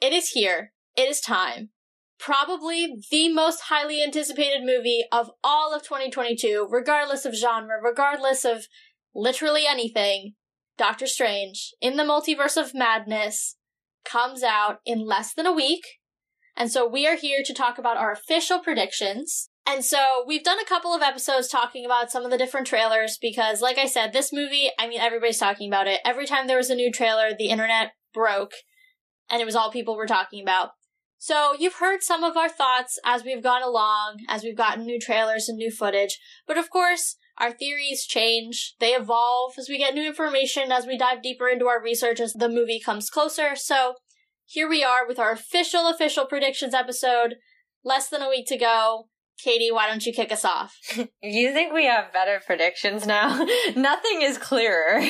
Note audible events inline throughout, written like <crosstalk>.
It is here. It is time. Probably the most highly anticipated movie of all of 2022, regardless of genre, regardless of literally anything. Doctor Strange in the Multiverse of Madness comes out in less than a week. And so we are here to talk about our official predictions. And so we've done a couple of episodes talking about some of the different trailers because, like I said, this movie, I mean, everybody's talking about it. Every time there was a new trailer, the internet broke and it was all people were talking about. So you've heard some of our thoughts as we've gone along, as we've gotten new trailers and new footage. But of course, our theories change. They evolve as we get new information, as we dive deeper into our research as the movie comes closer. So here we are with our official, official predictions episode. Less than a week to go. Katie, why don't you kick us off? <laughs> you think we have better predictions now? <laughs> Nothing is clearer.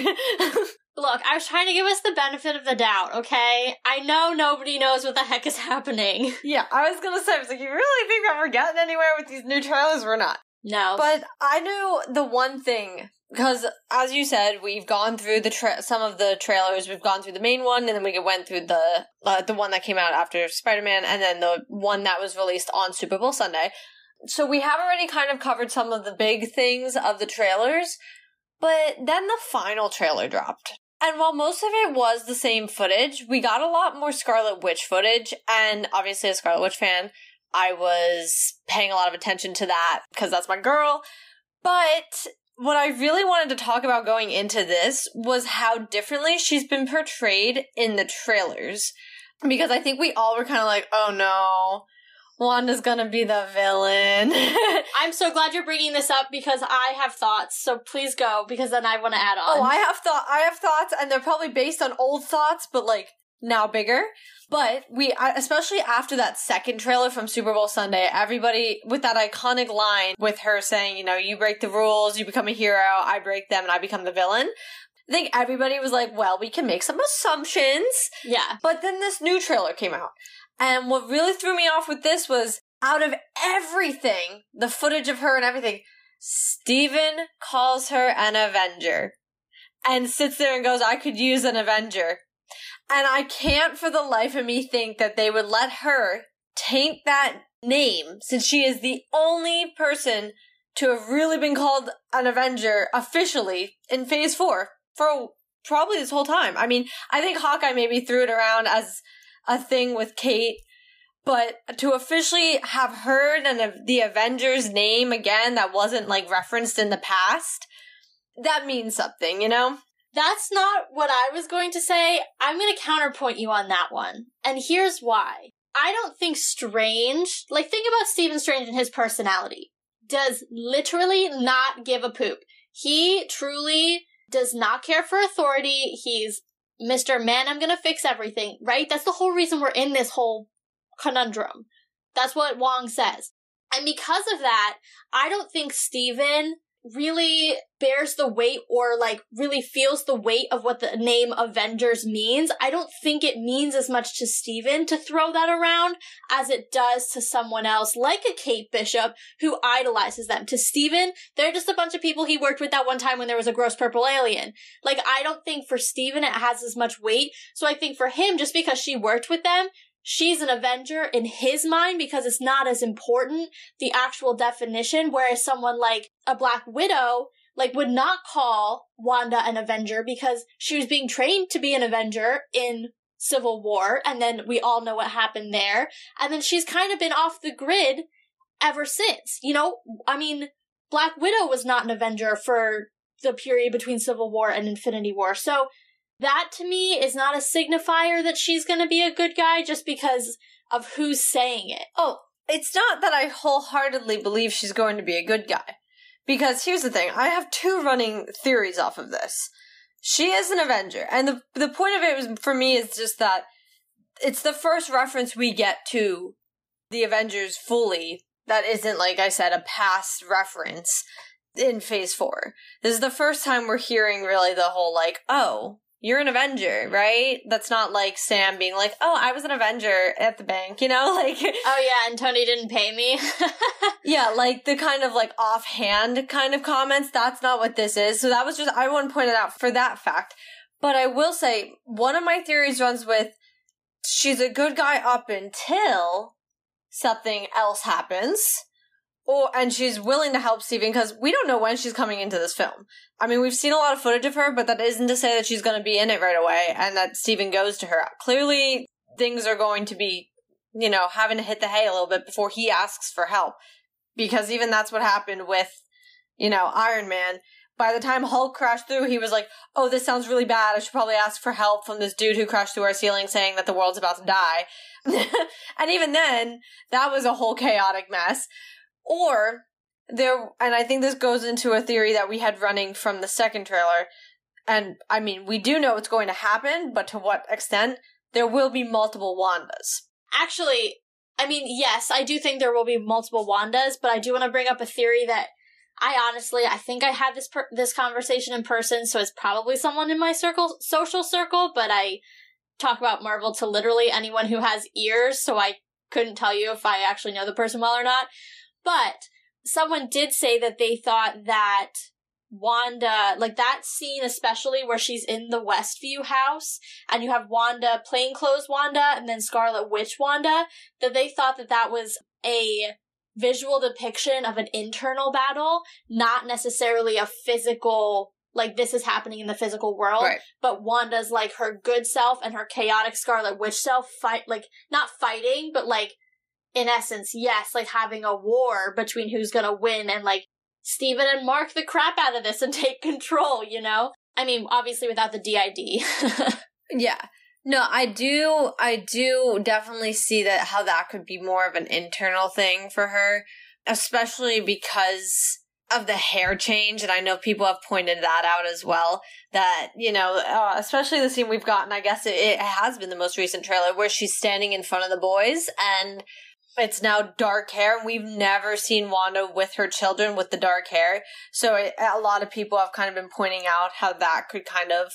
<laughs> Look, I was trying to give us the benefit of the doubt, okay? I know nobody knows what the heck is <laughs> happening. Yeah, I was gonna say, I was like, you really think that we're getting anywhere with these new trailers? We're not. No. But I knew the one thing, because as you said, we've gone through the tra- some of the trailers. We've gone through the main one, and then we went through the uh, the one that came out after Spider Man, and then the one that was released on Super Bowl Sunday. So we have already kind of covered some of the big things of the trailers. But then the final trailer dropped. And while most of it was the same footage, we got a lot more Scarlet Witch footage. And obviously, a Scarlet Witch fan, I was paying a lot of attention to that because that's my girl. But what I really wanted to talk about going into this was how differently she's been portrayed in the trailers. Because I think we all were kind of like, oh no, Wanda's gonna be the villain. <laughs> I'm so glad you're bringing this up because I have thoughts. So please go because then I want to add oh, on. Oh, I have thought. I have thoughts, and they're probably based on old thoughts, but like now bigger. But we, especially after that second trailer from Super Bowl Sunday, everybody with that iconic line with her saying, you know, you break the rules, you become a hero, I break them, and I become the villain. I think everybody was like, well, we can make some assumptions. Yeah. But then this new trailer came out. And what really threw me off with this was out of everything, the footage of her and everything, Stephen calls her an Avenger and sits there and goes, I could use an Avenger. And I can't for the life of me think that they would let her taint that name since she is the only person to have really been called an Avenger officially in phase four for probably this whole time. I mean, I think Hawkeye maybe threw it around as a thing with Kate, but to officially have heard an, the Avengers name again that wasn't like referenced in the past, that means something, you know? That's not what I was going to say. I'm going to counterpoint you on that one. And here's why. I don't think Strange, like, think about Stephen Strange and his personality, does literally not give a poop. He truly does not care for authority. He's Mr. Man, I'm gonna fix everything, right? That's the whole reason we're in this whole conundrum. That's what Wong says. And because of that, I don't think Stephen really bears the weight or like really feels the weight of what the name Avengers means. I don't think it means as much to Stephen to throw that around as it does to someone else like a Kate Bishop who idolizes them. To Stephen, they're just a bunch of people he worked with that one time when there was a gross purple alien. Like I don't think for Stephen it has as much weight. So I think for him, just because she worked with them, she's an Avenger in his mind because it's not as important, the actual definition, whereas someone like a Black Widow, like, would not call Wanda an Avenger because she was being trained to be an Avenger in Civil War, and then we all know what happened there. And then she's kind of been off the grid ever since. You know, I mean, Black Widow was not an Avenger for the period between Civil War and Infinity War. So that to me is not a signifier that she's going to be a good guy just because of who's saying it. Oh, it's not that I wholeheartedly believe she's going to be a good guy. Because here's the thing, I have two running theories off of this. She is an Avenger, and the the point of it was for me is just that it's the first reference we get to the Avengers fully that isn't like I said a past reference in Phase 4. This is the first time we're hearing really the whole like, oh, you're an Avenger, right? That's not like Sam being like, oh, I was an Avenger at the bank, <laughs> you know? Like, oh yeah, and Tony didn't pay me. <laughs> yeah, like the kind of like offhand kind of comments. That's not what this is. So that was just, I want to point it out for that fact. But I will say, one of my theories runs with she's a good guy up until something else happens or and she's willing to help Stephen because we don't know when she's coming into this film. I mean, we've seen a lot of footage of her, but that isn't to say that she's going to be in it right away and that Stephen goes to her. Clearly, things are going to be, you know, having to hit the hay a little bit before he asks for help. Because even that's what happened with, you know, Iron Man. By the time Hulk crashed through, he was like, oh, this sounds really bad. I should probably ask for help from this dude who crashed through our ceiling saying that the world's about to die. <laughs> and even then, that was a whole chaotic mess. Or there, and I think this goes into a theory that we had running from the second trailer. And I mean, we do know it's going to happen, but to what extent? There will be multiple Wandas. Actually, I mean, yes, I do think there will be multiple Wandas, but I do want to bring up a theory that I honestly, I think I had this per- this conversation in person, so it's probably someone in my circle, social circle. But I talk about Marvel to literally anyone who has ears, so I couldn't tell you if I actually know the person well or not. But someone did say that they thought that Wanda, like that scene especially where she's in the Westview house and you have Wanda, plainclothes Wanda, and then Scarlet Witch Wanda, that they thought that that was a visual depiction of an internal battle, not necessarily a physical like this is happening in the physical world, right. but Wanda's like her good self and her chaotic Scarlet Witch self fight like not fighting, but like in essence, yes, like having a war between who's gonna win and like Steven and Marc the crap out of this and <laughs> take control, you know? I mean, obviously without the DID. <laughs> yeah. No, I do I do definitely see that how that could be more of an internal thing for her, especially because of the hair change and I know people have pointed that out as well that you know uh, especially the scene we've gotten I guess it, it has been the most recent trailer where she's standing in front of the boys and it's now dark hair. And we've never seen Wanda with her children with the dark hair. So it, a lot of people have kind of been pointing out how that could kind of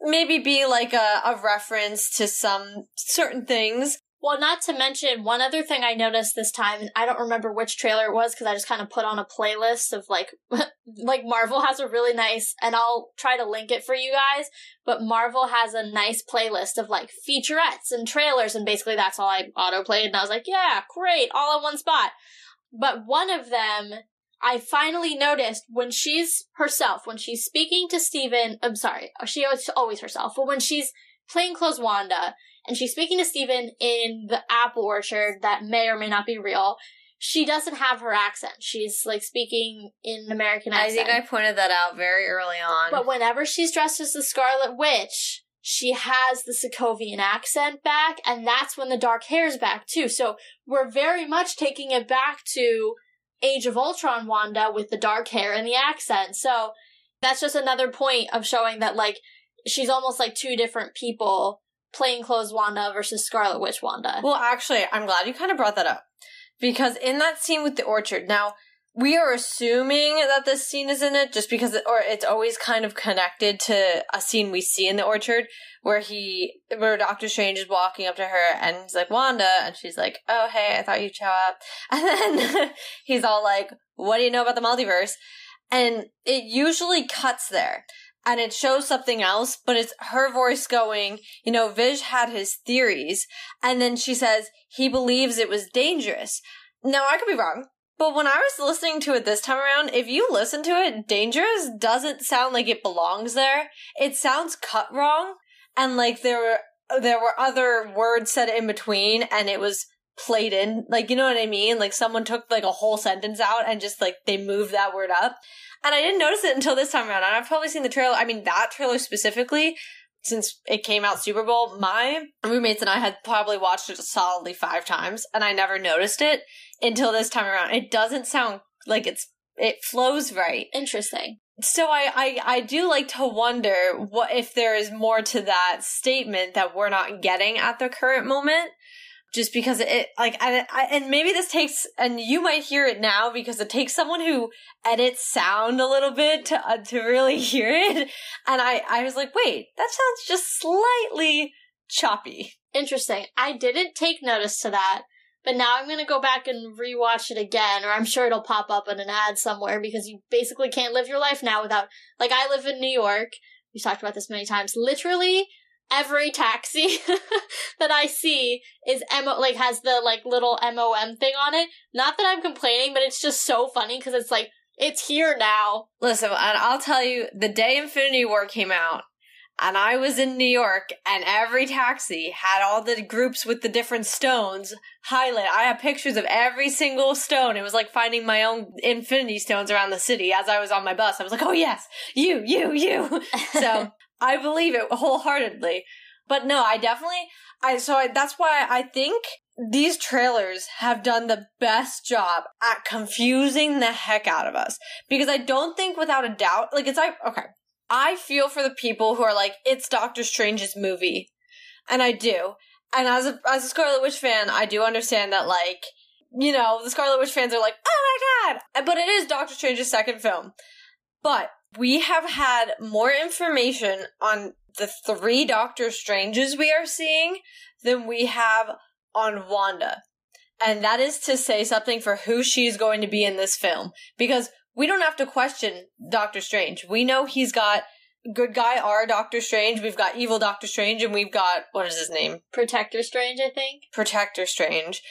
maybe be like a, a reference to some certain things well, not to mention one other thing I noticed this time, and I don't remember which trailer it was because I just kind of put on a playlist of like, <laughs> like Marvel has a really nice, and I'll try to link it for you guys. But Marvel has a nice playlist of like featurettes and trailers, and basically that's all I auto played, and I was like, yeah, great, all in one spot. But one of them, I finally noticed when she's herself, when she's speaking to Stephen, I'm sorry, she always, herself, but when she's plainclothes Wanda and she's speaking to Stephen in the apple orchard that may or may not be real. She doesn't have her accent. She's like speaking in American accent. I think I pointed that out very early on. But whenever she's dressed as the Scarlet Witch, she has the Sokovian accent back, and that's when the dark hair's back too. So we're very much taking it back to Age of Ultron Wanda with the dark hair and the accent. So that's just another point of showing that like she's almost like two different people plainclothes Wanda versus Scarlet Witch Wanda. Well, actually, I'm glad you kind of brought that up because in that scene with the orchard, now we are assuming that this scene is in it just because, it, or it's always kind of connected to a scene we see in the orchard where he, where Doctor Strange is walking up to her and he's like, Wanda, and she's like, oh, hey, I thought you'd show up. <laughs> And then he's all like, what do you know about the multiverse? And it usually cuts there and it shows something else, but it's her voice going, you know, Vis had his theories, and then she says he believes it was dangerous. Now, I could be wrong, but when I was listening to it this time around, if you listen to it, dangerous doesn't sound like it belongs there. It sounds cut wrong, and like there were there were other words said in between, and it was played in. Like, you know what I mean? Like someone took like a whole sentence out and just like they moved that word up. And I didn't notice it until this time around. And I've probably seen the trailer. I mean, that trailer specifically, since it came out Super Bowl, my roommates and I had probably watched it solidly five times, and I never noticed it until this time around. It doesn't sound like it's it flows right. Interesting. So I, I I do like to wonder what if there is more to that statement that we're not getting at the current moment just because it like I, I, and maybe this takes and you might hear it now because it takes someone who edits sound a little bit to uh, to really <laughs> hear it. And I I was like wait that sounds just slightly choppy. Interesting. I didn't take notice to that but now I'm gonna go back and rewatch it again or I'm sure it'll pop up in an ad somewhere because you basically can't live your life now without like I live in New York. We've talked about this many times. Literally every taxi <laughs> that I see is MO like has the like little MOM thing on it. Not that I'm complaining, but it's just so funny because it's like it's here now. Listen, and I'll tell you, the day Infinity War came out, and I was in New York, and every taxi had all the groups with the different stones highlighted. I have pictures of every single stone. It was like finding my own Infinity Stones around the city as I was on my bus. I was like, oh yes, you, you, you. <laughs> So I believe it wholeheartedly. But no, I definitely, I, so I, that's why I think these trailers have done the best job at confusing the heck out of us. Because I don't think without a doubt, like it's like, okay, I feel for the people who are like, it's Doctor Strange's movie. And I do. And as a, as a Scarlet Witch fan, I do understand that like, you know, the Scarlet Witch fans are like, oh my god! But it is Doctor Strange's second film. But we have had more information on the three Doctor Stranges we are seeing than we have on Wanda. And that is to say something for who she's going to be in this film. Because we don't have to question Doctor Strange. We know he's got good guy R Doctor Strange, we've got evil Doctor Strange, and we've got, what is his name? Protector Strange, I think. Protector Strange.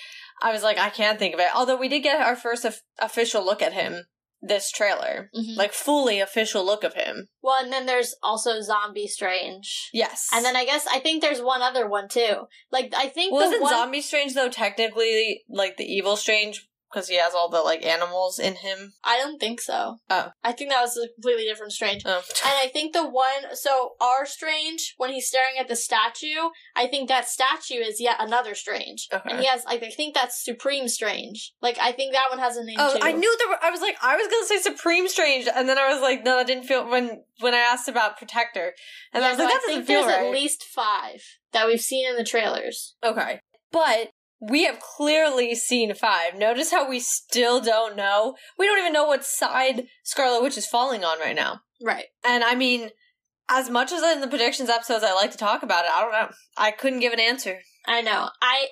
I was like, I can't think of it. Although we did get our first of- official look at him this trailer, Mhm. like fully official look of him. Well, and then there's also Zombie Strange. Yes, And then I guess I think there's one other one too. Like I think wasn't the one Zombie Strange though technically like the evil Strange because he has all the like animals in him. I don't think so. Oh. I think that was a completely different Strange. Oh. And I think the one, so our Strange, when he's staring at the statue, I think that statue is yet another Strange. Okay. And he has, like, I think that's Supreme Strange. Like, I think that one has a name Oh, too. I knew there. Were, I was like, I was gonna say Supreme Strange, and then I was like, no, that didn't feel when when I asked about Protector, and I was so like, that I doesn't think feel there's right. at least five that we've seen in the trailers. okay, but we have clearly seen five. Notice how we still don't know. We don't even know what side Scarlet Witch is falling on right now. Right. And I mean, as much as in the predictions episodes I like to talk about it, I don't know. I couldn't give an answer. I know. I,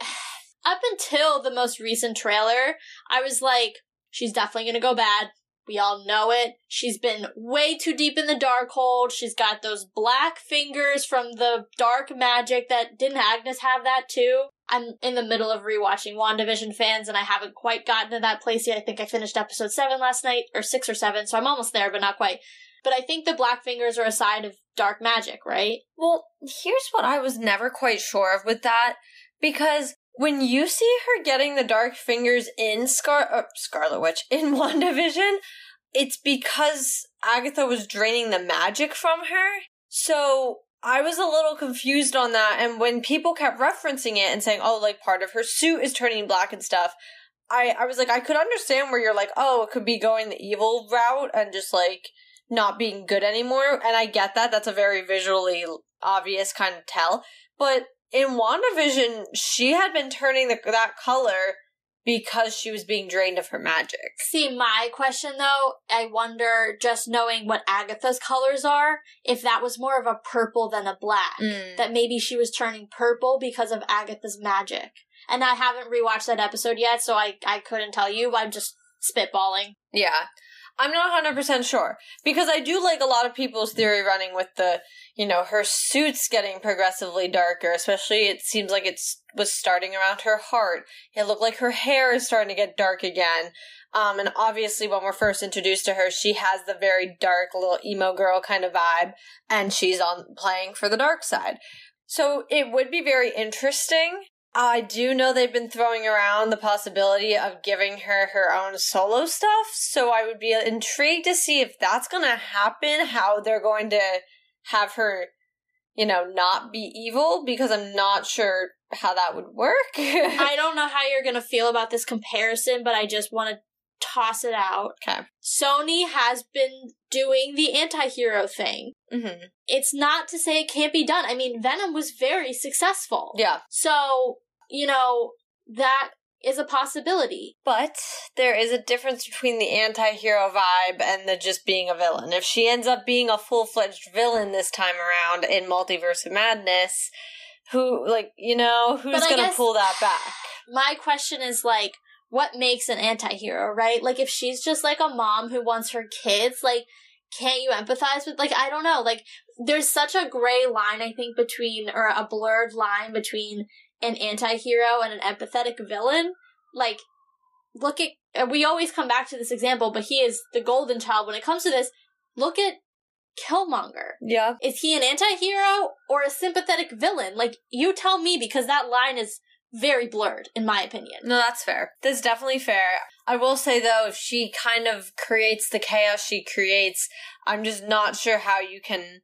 up until the most recent trailer, I was like, she's definitely gonna go bad. We all know it. She's been way too deep in the Darkhold. She's got those black fingers from the dark magic that didn't Agnes have that too? I'm in the middle of rewatching WandaVision fans and I haven't quite gotten to that place yet. I think I finished episode 7 last night, or 6 or 7, so I'm almost there, but not quite. But I think the black fingers are a side of dark magic, right? Well, here's what I was never quite sure of with that because when you see her getting the dark fingers in Scar uh, Scarlet Witch in <laughs> WandaVision, it's because Agatha was draining the magic from her. So I was a little confused on that and when people kept referencing it and saying, "Oh, like part of her suit is turning black and stuff." I I was like I could understand where you're like, "Oh, it could be going the evil route and just like not being good anymore." And I get that. That's a very visually obvious kind of tell. But in WandaVision, she had been turning the, that color because she was being drained of her magic. See, my question though, I wonder, just knowing what Agatha's colors are, if that was more of a purple than a black. Mm. That maybe she was turning purple because of Agatha's magic. And I haven't rewatched that episode yet, so I, I couldn't tell you. I'm just spitballing. Yeah. I'm not 100% sure. Because I do like a lot of people's theory running with the, you know, her suit's getting progressively darker, especially it seems like it's was starting around her heart. It looked like her hair is starting to get dark again. Um, and obviously when we're first introduced to her, she has the very dark little emo girl kind of vibe, and she's on playing for the dark side. So it would be very interesting I do know they've been throwing around the possibility of giving her her own solo stuff, so I would be intrigued to see if that's going to happen, how they're going to have her, you know, not be evil, because I'm not sure how that would work. <laughs> I don't know how you're going to feel about this comparison, but I just want to toss it out. Okay. Sony has been doing the anti hero thing. Mm-hmm. It's not to say it can't be done. I mean, Venom was very successful. Yeah. So, you know, that is a possibility. But there is a difference between the anti hero vibe and the just being a villain. If she ends up being a full fledged villain this time around in Multiverse of Madness, who, like, you know, who's going to pull that back? My question is, like, what makes an anti-hero, right? Like if she's just like a mom who wants her kids, like can't you empathize with like I don't know, like there's such a gray line I think between or a blurred line between an anti-hero and an empathetic villain. Like look at we always come back to this example, but he is the golden child when it comes to this. Look at Killmonger. Yeah. Is he an anti-hero or a sympathetic villain? Like you tell me because that line is very blurred, in my opinion. No, that's fair. That's definitely fair. I will say though, if she kind of creates the chaos she creates, I'm just not sure how you can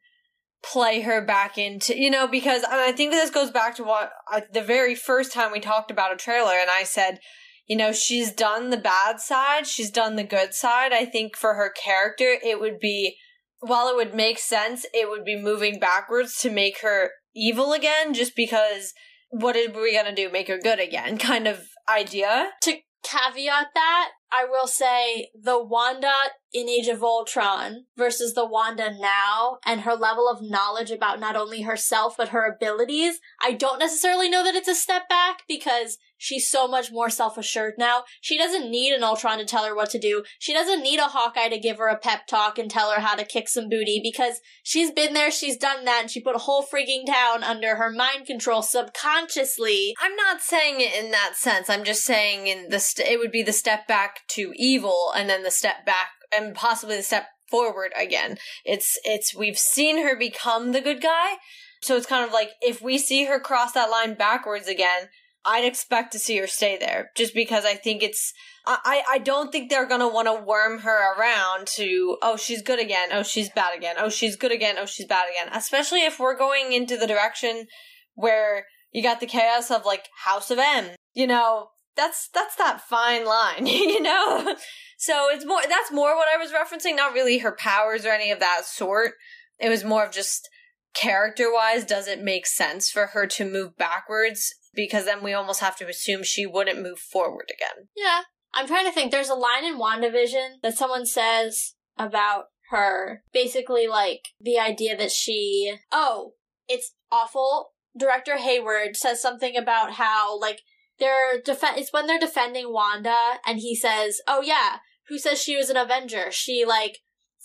play her back into, you know, because I think this goes back to what uh, the very first time we talked about a trailer, and I said, you know, she's done the bad side, she's done the good side. I think for her character, it would be, while it would make sense, it would be moving backwards to make her evil again, just because what are we gonna do? Make her good again? Kind of idea. To caveat that, I will say the Wanda in Age of Ultron versus the Wanda now and her level of knowledge about not only herself but her abilities, I don't necessarily know that it's a step back because she's so much more self assured now. She doesn't need an Ultron to tell her what to do. She doesn't need a Hawkeye to give her a pep talk and tell her how to kick some booty because she's been there, she's done that, and she put a whole freaking town under her mind control subconsciously. I'm not saying it in that sense. I'm just saying in the st- it would be the step back to evil and then the step back and possibly the step forward again. It's it's we've seen her become the good guy. So it's kind of like if we see her cross that line backwards again, I'd expect to see her stay there just because I think it's I, I don't think they're gonna want to worm her around to oh she's good again oh she's bad again oh she's good again oh she's bad again especially if we're going into the direction where you got the chaos of like House of M you know that's that's that fine line <laughs> you know so it's more that's more what I was referencing not really her powers or any of that sort it was more of just character wise does it make sense for her to move backwards because then we almost have to assume she wouldn't move forward again. Yeah. I'm trying to think. There's a line in WandaVision that someone says about her. Basically, like, the idea that she. Oh, it's awful. Director Hayward says something about how, like, they're defend. It's when they're defending Wanda, and he says, "Oh yeah, who says she was an Avenger? She like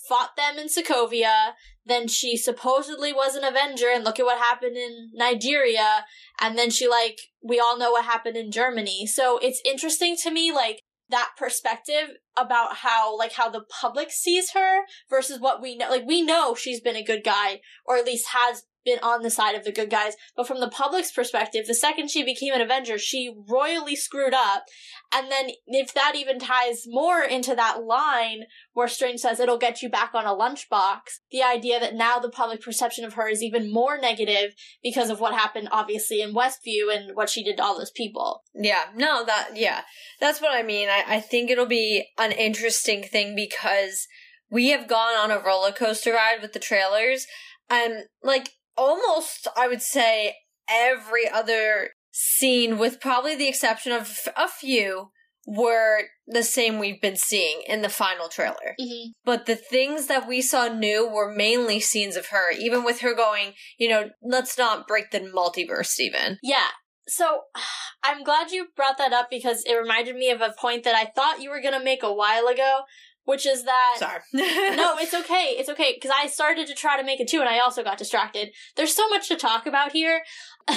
fought them in Sokovia. Then she supposedly was an Avenger, and look at what happened in Nigeria. And then she, like, we all know what happened in Germany. So it's interesting to me, like, that perspective about how, like, how the public sees her versus what we know. Like, we know she's been a good guy, or at least has been on the side of the good guys. But from the public's perspective, the second she became an Avenger, she royally screwed up. And then if that even ties more into that line where Strange says it'll get you back on a lunchbox, the idea that now the public perception of her is even more negative because of what happened obviously in Westview and what she did to all those people. Yeah, no, that, yeah, that's what I mean. I, I think it'll be an interesting thing because we have gone on a roller coaster ride with the trailers and like almost, I would say, every other scene, with probably the exception of a few, were the same we've been seeing in the final trailer. Mm-hmm. But the things that we saw new were mainly scenes of her, even with her going, you know, let's not break the multiverse, even. Yeah. So <sighs> I'm glad you brought that up because it reminded me of a point that I thought you were going to make a while ago, which is that sorry. <laughs> No it's okay it's okay because i started to try to make it too and i also got distracted. There's so much to talk about here. <laughs>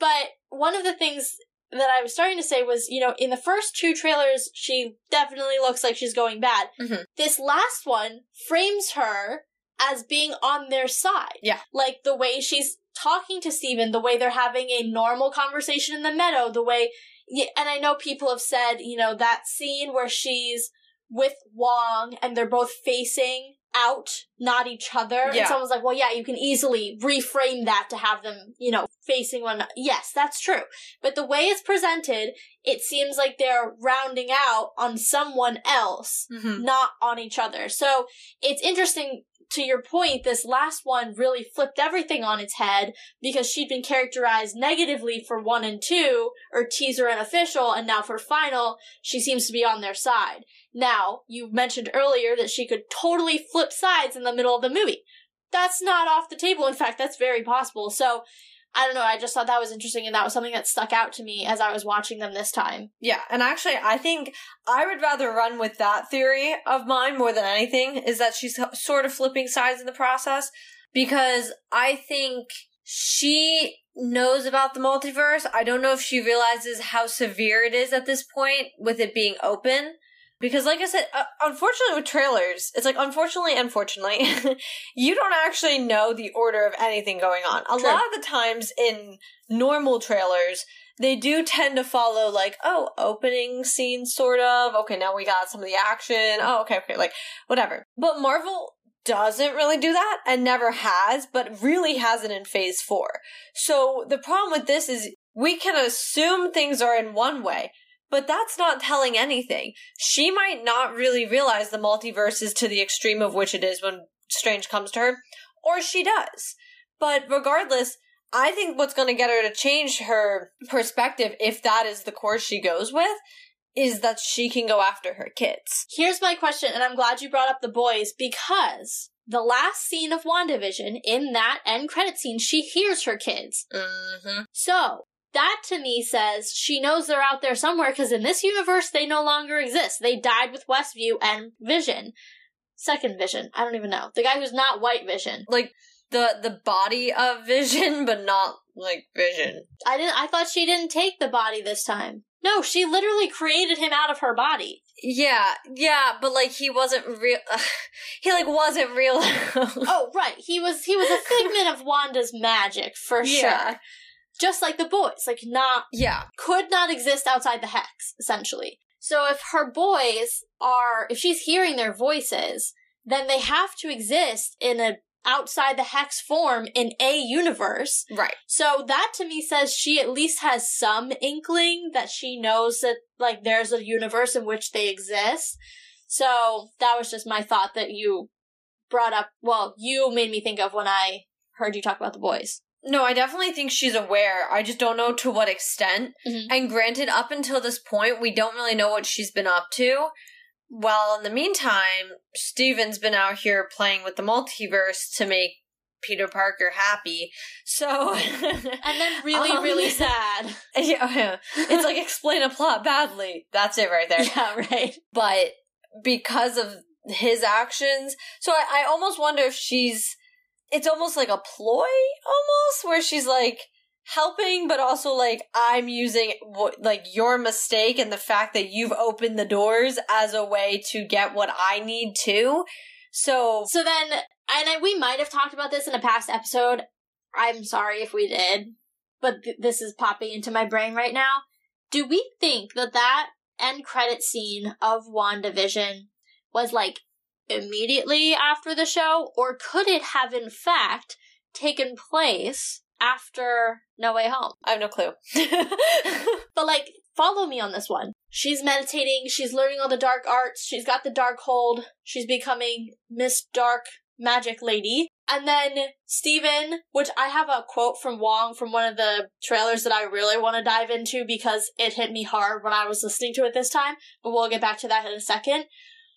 But one of the things that i was starting to say was you know in the first two trailers she definitely looks like she's going bad. Mm-hmm. this last one frames her as being on their side. Yeah. Like the way she's talking to Stephen the way they're having a normal conversation in the meadow, the way, and I know people have said, you know, that scene where she's with Wong and they're both facing out, not each other. Yeah. And someone's like, well, yeah, you can easily reframe that to have them, you know, facing one. another. Yes, that's true. But the way it's presented, it seems like they're rounding out on someone else, Mhm. not on each other. So it's interesting to your point, this last one really flipped everything on its head because she'd been characterized negatively for one and two, or teaser and official, and now for final, she seems to be on their side. Now, you mentioned earlier that she could totally flip sides in the middle of the movie. That's not off the table. In fact, that's very possible. So, I don't know. I just thought that was interesting, and that was something that stuck out to me as I was watching them this time. Yeah, and actually, I think I would rather run with that theory of mine more than anything, is that she's sort of flipping sides in the process, because I think she knows about the multiverse. I don't know if she realizes how severe it is at this point with it being open. Because, like I said, uh, unfortunately with trailers, it's like, unfortunately, unfortunately, <laughs> you don't actually know the order of anything going on. A True. lot of the times in normal trailers, they do tend to follow like, oh, opening scene sort of. Okay, now we got some of the action. Oh, okay, okay, like whatever. But Marvel doesn't really do that and never has, but really hasn't in phase four. So the problem with this is we can assume things are in one way, but that's not telling anything. She might not really realize the multiverse is to the extreme of which it is when Strange comes to her, or she does. But regardless, I think what's going to get her to change her perspective, if that is the course she goes with, is that she can go after her kids. Here's my question, and I'm glad you brought up the boys because the last scene of WandaVision, in that end credit scene, she hears her kids. Mm-hmm. So, that to me says she knows they're out there somewhere because in this universe they no longer exist. They died with Westview and Vision. Second Vision. I don't even know. The guy who's not White Vision. Like the the body of <laughs> Vision, but not like Vision. I didn't I thought she didn't take the body this time. No, she literally created him out of her body. Yeah, yeah, but like he wasn't real. <sighs> he like wasn't real. <laughs> Oh, right. He was he was a <laughs> figment of Wanda's magic for Yeah. sure. Just like the boys, like not yeah, could not exist outside the hex, essentially. So if her boys are, if she's hearing their voices, then they have to exist in a outside the hex form in a universe. right. So that to me says she at least has some inkling that she knows that like there's a universe in which they exist. So that was just my thought that you brought up. Well, you made me think of when I heard you talk about the boys. No, I definitely think she's aware. I just don't know to what extent. Mhm. And granted, up until this point, we don't really know what she's been up to. Well, in the meantime, Stephen's been out here playing with the multiverse to make Peter Parker happy. So, And then really, <laughs> Um, really sad. <laughs> yeah, yeah. it's like explain a plot badly. That's it right there. Yeah, right. but because of his actions so I, I almost wonder if she's it's almost like a ploy almost where she's like helping but also like i'm using like your mistake and the fact that you've opened the doors as a way to get what i need to so So then, and I, we might have talked about this in a past episode. I'm sorry if we did, but th- this is popping into my brain right now. Do we think that that end credit scene of WandaVision was like immediately after the show, or could it have in fact taken place after No Way Home? i have no clue <laughs> <laughs> But like, follow me on this one. She's meditating, she's learning all the dark arts, she's got the Darkhold, she's becoming Miss Dark Magic Lady. And then Stephen, which I have a quote from Wong from one of the trailers that I really want to dive into because it hit me hard when I was listening to it this time, but we'll get back to that in a second.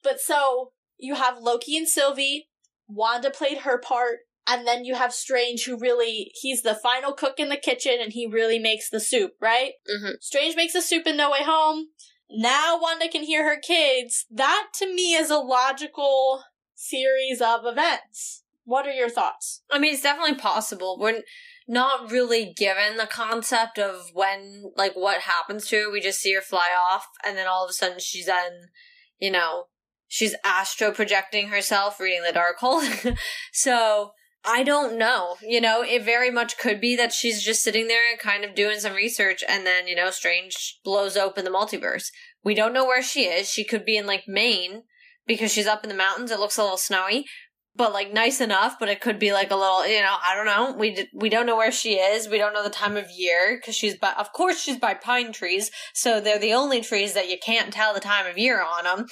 But so you have Loki and Sylvie, Wanda played her part, and then you have Strange who really he's the final cook in the kitchen and he really makes the soup, right? Mhm. Strange makes the soup in No Way Home. Now Wanda can hear her kids. That to me is a logical series of events. What are your thoughts? I mean, it's definitely possible. We're not really given the concept of when, like, what happens to her. We just see her fly off, and then all of a sudden she's then, you know, she's astro projecting herself, reading the Darkhold <laughs> so, I don't know. You know, it very much could be that she's just sitting there and kind of doing some research and then, you know, Strange blows open the multiverse. We don't know where she is. She could be in like Maine because she's up in the mountains. It looks a little snowy, but like nice enough, but it could be like a little, you know, I don't know. We d- we don't know where she is. We don't know the time of year because she's by of course she's by pine trees, so they're the only trees that you can't tell the time of year on them.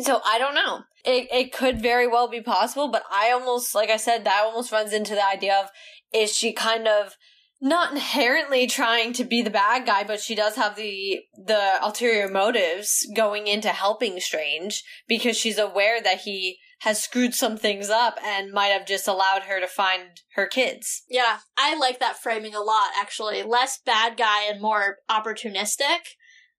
So I don't know. It it could very well be possible, but I almost like I said that almost runs into the idea of is she kind of not inherently trying to be the bad guy, but she does have the the ulterior motives going into helping Strange because she's aware that he has screwed some things up and might have just allowed her to find her kids. Yeah, I like that framing a lot, actually. Less bad guy and more opportunistic.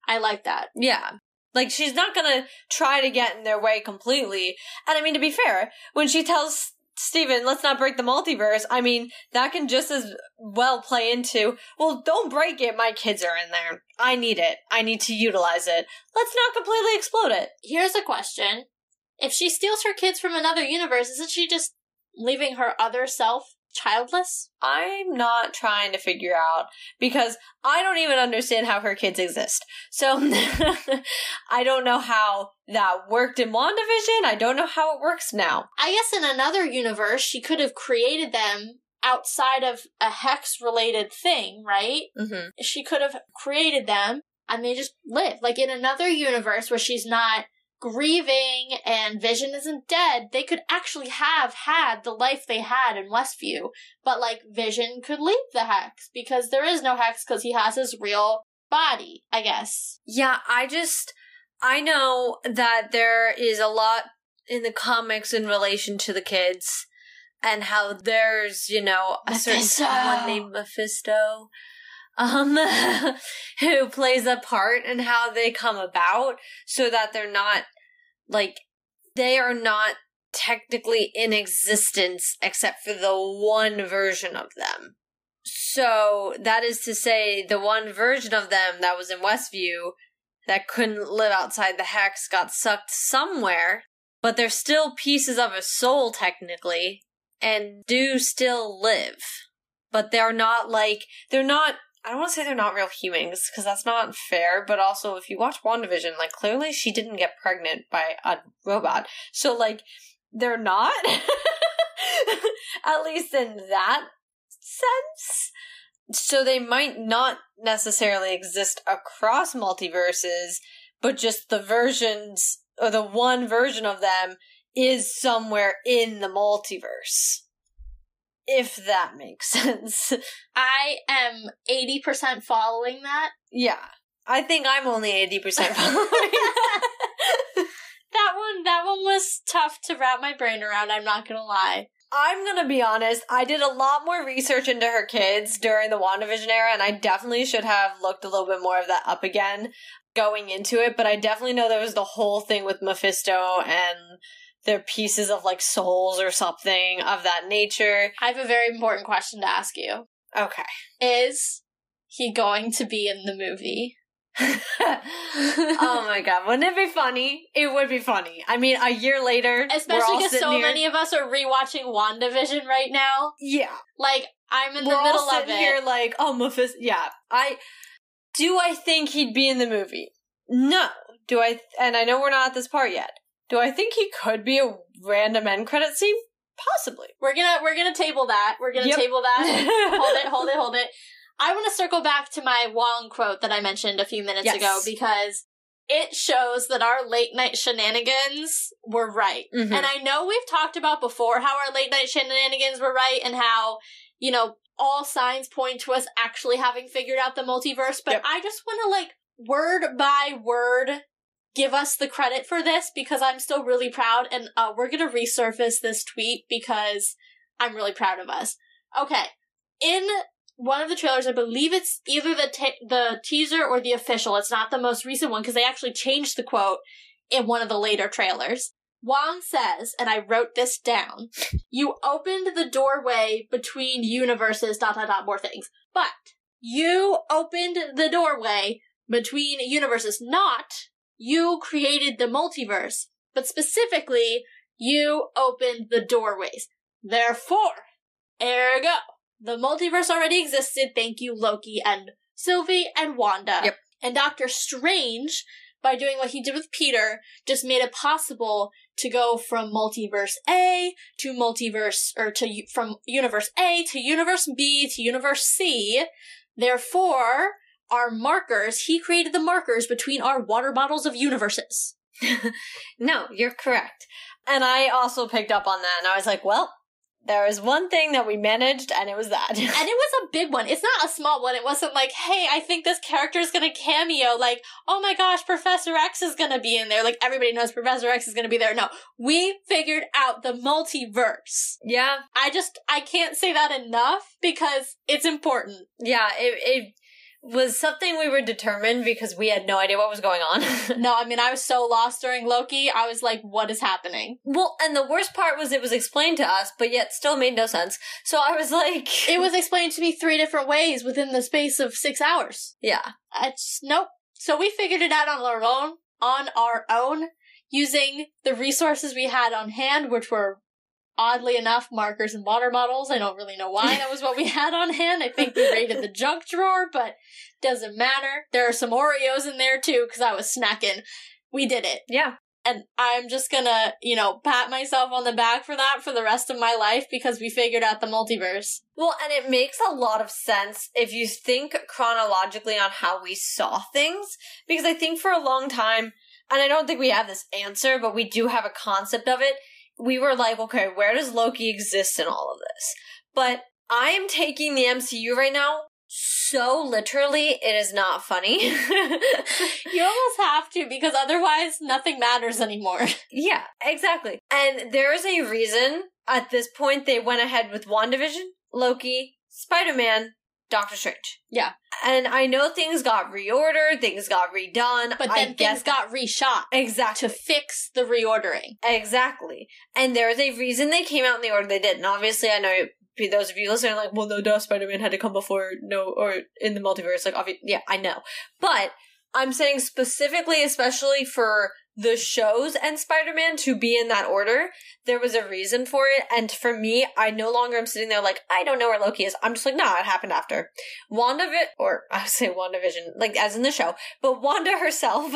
I like that. Yeah. Like she's not gonna try to get in their way completely. And I mean to be fair, when she tells Stephen, let's not break the multiverse, I mean, that can just as well play into, well, don't break it, my kids are in there. I need it. I need to utilize it. Let's not completely explode it. Here's a question. If she steals her kids from another universe, isn't she just leaving her other self childless? I'm not trying to figure out because I don't even understand how her kids exist. So <laughs> I don't know how that worked in WandaVision. I don't know how it works now. I guess in another universe, she could have created them outside of a hex related thing, right? Mm-hmm. She could have created them and they just live. Like in another universe where she's not grieving and Vision isn't dead, they could actually have had the life they had in Westview. But like Vision could leave the hex because there is no hex because he has his real body, I guess. Yeah, I just I know that there is a lot in the comics in relation to the kids and how there's, you know, a certain Mephisto. someone named Mephisto um <laughs> who plays a part in how they come about so that they're not like they are not technically in existence except for the one version of them. So that is to say the one version of them that was in Westview that couldn't live outside the hex got sucked somewhere, but they're still pieces of a soul technically and do still live. But they're not like they're not I don't want to say they're not real humans because that's not fair, but also if you watch WandaVision, like clearly she didn't get pregnant by a robot. So like they're not <laughs> at least in that sense. So they might not necessarily exist across multiverses, but just the versions or the one version of them is somewhere in the multiverse. If that makes <laughs> sense. I am 80% following that. yeah. I think I'm only 80% <laughs> following. That one, that one was tough to wrap my brain around, I'm not gonna lie. I'm gonna be honest, I did a lot more research into her kids during the WandaVision era, and I definitely should have looked a little bit more of that up again going into it, but I definitely know there was the whole thing with Mephisto and their pieces of like souls or something of that nature. I have a very important question to ask you. Okay. Is he going to be in the movie? <laughs> oh my god, wouldn't it be funny? It would be funny. I mean, a year later, Especially all because so here- many of us are rewatching WandaVision right now. Yeah, Like, I'm in we're the middle all of sitting it. here like, oh, Mephisto. Yeah, I do. I think he'd be in the movie. No, do I? And I know we're not at this part yet. Do I think he could be a random end credit scene? Possibly. We're gonna we're gonna table that. We're gonna Yep. table that. <laughs> hold it, hold it, hold it. I want to circle back to my Wong quote that I mentioned a few minutes Yes. ago because it shows that our late night shenanigans were right. Mhm. And I know we've talked about before how our late night shenanigans were right and how, you know, all signs point to us actually having figured out the multiverse, but Yep. I just want to like word by word give us the credit for this because I'm still really proud and uh, we're to resurface this tweet because I'm really proud of us. Okay. In one of the trailers, I believe it's either the ta- the teaser or the official. It's not the most recent one because they actually changed the quote in one of the later trailers. Wong says, and I wrote this down, you opened the doorway between universes, dot, dot, dot, more things. But you opened the doorway between universes, not you created the multiverse, but specifically, you opened the doorways. Therefore, ergo, the multiverse already existed. Thank you, Loki and Sylvie and Wanda. Yep. And Doctor Strange, by doing what he did with Peter, just made it possible to go from multiverse A to multiverse, or to from universe A to universe B to universe C. Therefore, our markers, he created the markers between our water bottles of universes. <laughs> No, you're correct. And I also picked up on that and I was like, well, there is one thing that we managed and it was that. <laughs> And it was a big one. It's not a small one. It wasn't like, hey, I think this character is going to cameo. Like, oh my gosh, Professor X is going to be in there. Like, everybody knows Professor X is going to be there. No, we figured out the multiverse. yeah, I just, I can't say that enough because it's important. yeah, it, it was something we were determined because we had no idea what was going on. <laughs> No, I mean, I was so lost during Loki. I was like, what is happening? well, and the worst part was it was explained to us, but yet still made no sense. So I was like, <laughs> It was explained to me three different ways within the space of six hours. yeah, It's nope. So we figured it out on our own, on our own, using the resources we had on hand, which were oddly enough markers and water bottles. I don't really know why that was what we had on hand. I think we raided the junk drawer, but doesn't matter. There are some Oreos in there too because I was snacking. We did it. yeah. And I'm just gonna, you know, pat myself on the back for that for the rest of my life because we figured out the multiverse. Well, and it makes a lot of sense if you think chronologically on how we saw things. Because I think for a long time, and I don't think we have this answer, but we do have a concept of it. We were like, okay, where does Loki exist in all of this? But I am taking the MCU right now so literally, it is not funny. <laughs> You almost have to because otherwise nothing matters anymore. <laughs> yeah, exactly. And there is a reason at this point they went ahead with WandaVision, Loki, Spider Man, Doctor Strange. Yeah. And I know things got reordered, things got redone. But then get things got reshot exactly to fix the reordering. exactly. And there's a reason they came out in the order they did. And obviously, I know those of you listening are like, well, no, duh, Spider Man had to come before no, or in the multiverse. Like, obvi- yeah, I know. But I'm saying specifically, especially for the shows and Spider Man to be in that order, there was a reason for it. And for me, I no longer am sitting there like, I don't know where Loki is. I'm just like, nah, it happened after. Wanda, or I would say WandaVision, like as in the show, but Wanda herself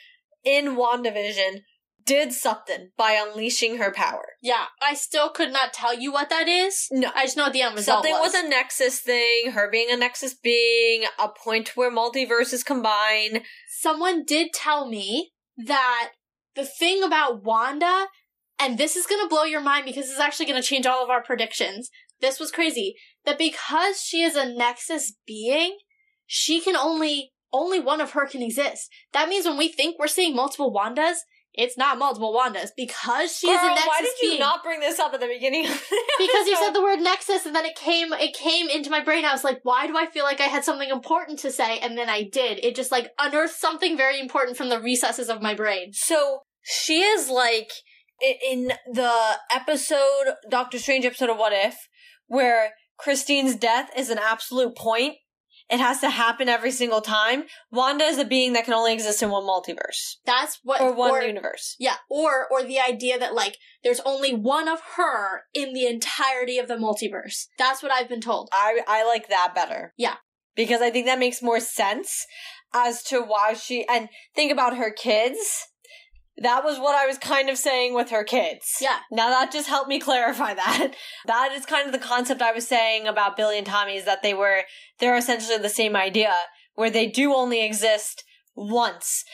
<laughs> in WandaVision did something by unleashing her power. Yeah, I still could not tell you what that is. No. I just know the end result Something was. with a nexus thing, her being a nexus being, a point where multiverses combine. Someone did tell me that the thing about Wanda, and this is gonna blow your mind because it's actually gonna change all of our predictions. This was crazy. That because she is a nexus being, she can only only one of her can exist. That means when we think we're seeing multiple Wandas, it's not multiple Wandas. Because she is a nexus why did you being. not bring this up at the beginning the <laughs> because you said the word nexus and then it came it came into my brain. I was like why do i feel like i had something important to say? And then i did. It just like unearthed something very important from the recesses of my brain. So she is like in the episode Doctor Strange episode of What If, where Christine's death is an absolute point. It has to happen every single time. Wanda is a being that can only exist in one multiverse that's what or one universe. yeah or or the idea that like there's only one of her in the entirety of the multiverse that's what i've been told I I like that better. Yeah. Because I think that makes more sense as to why she and think about her kids. That was what I was kind of saying with her kids. yeah Now that just helped me clarify that. <laughs> That is kind of the concept I was saying about Billy and Tommy is that they were they're essentially the same idea where they do only exist once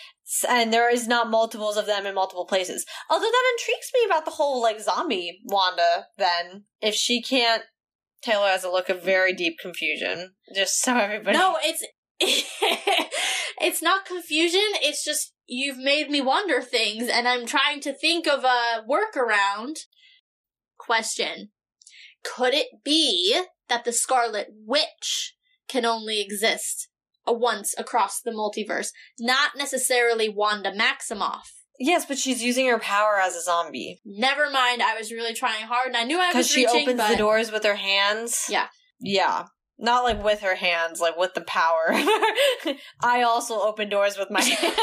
and there is not multiples of them in multiple places. Although that intrigues me about the whole like zombie Wanda then if she can't Taylor has a look of very deep confusion just so everybody no it's <laughs> it's not confusion it's just you've made me wonder things and i'm trying to think of a workaround question could it be that the scarlet witch can only exist once across the multiverse not necessarily wanda maximoff Yes, but she's using her power as a zombie. never mind i was really trying hard and i knew i was Because she opens but the doors with her hands. Yeah. Yeah. Not like with her hands, like with the power. <laughs> I also open doors with my <laughs> hands.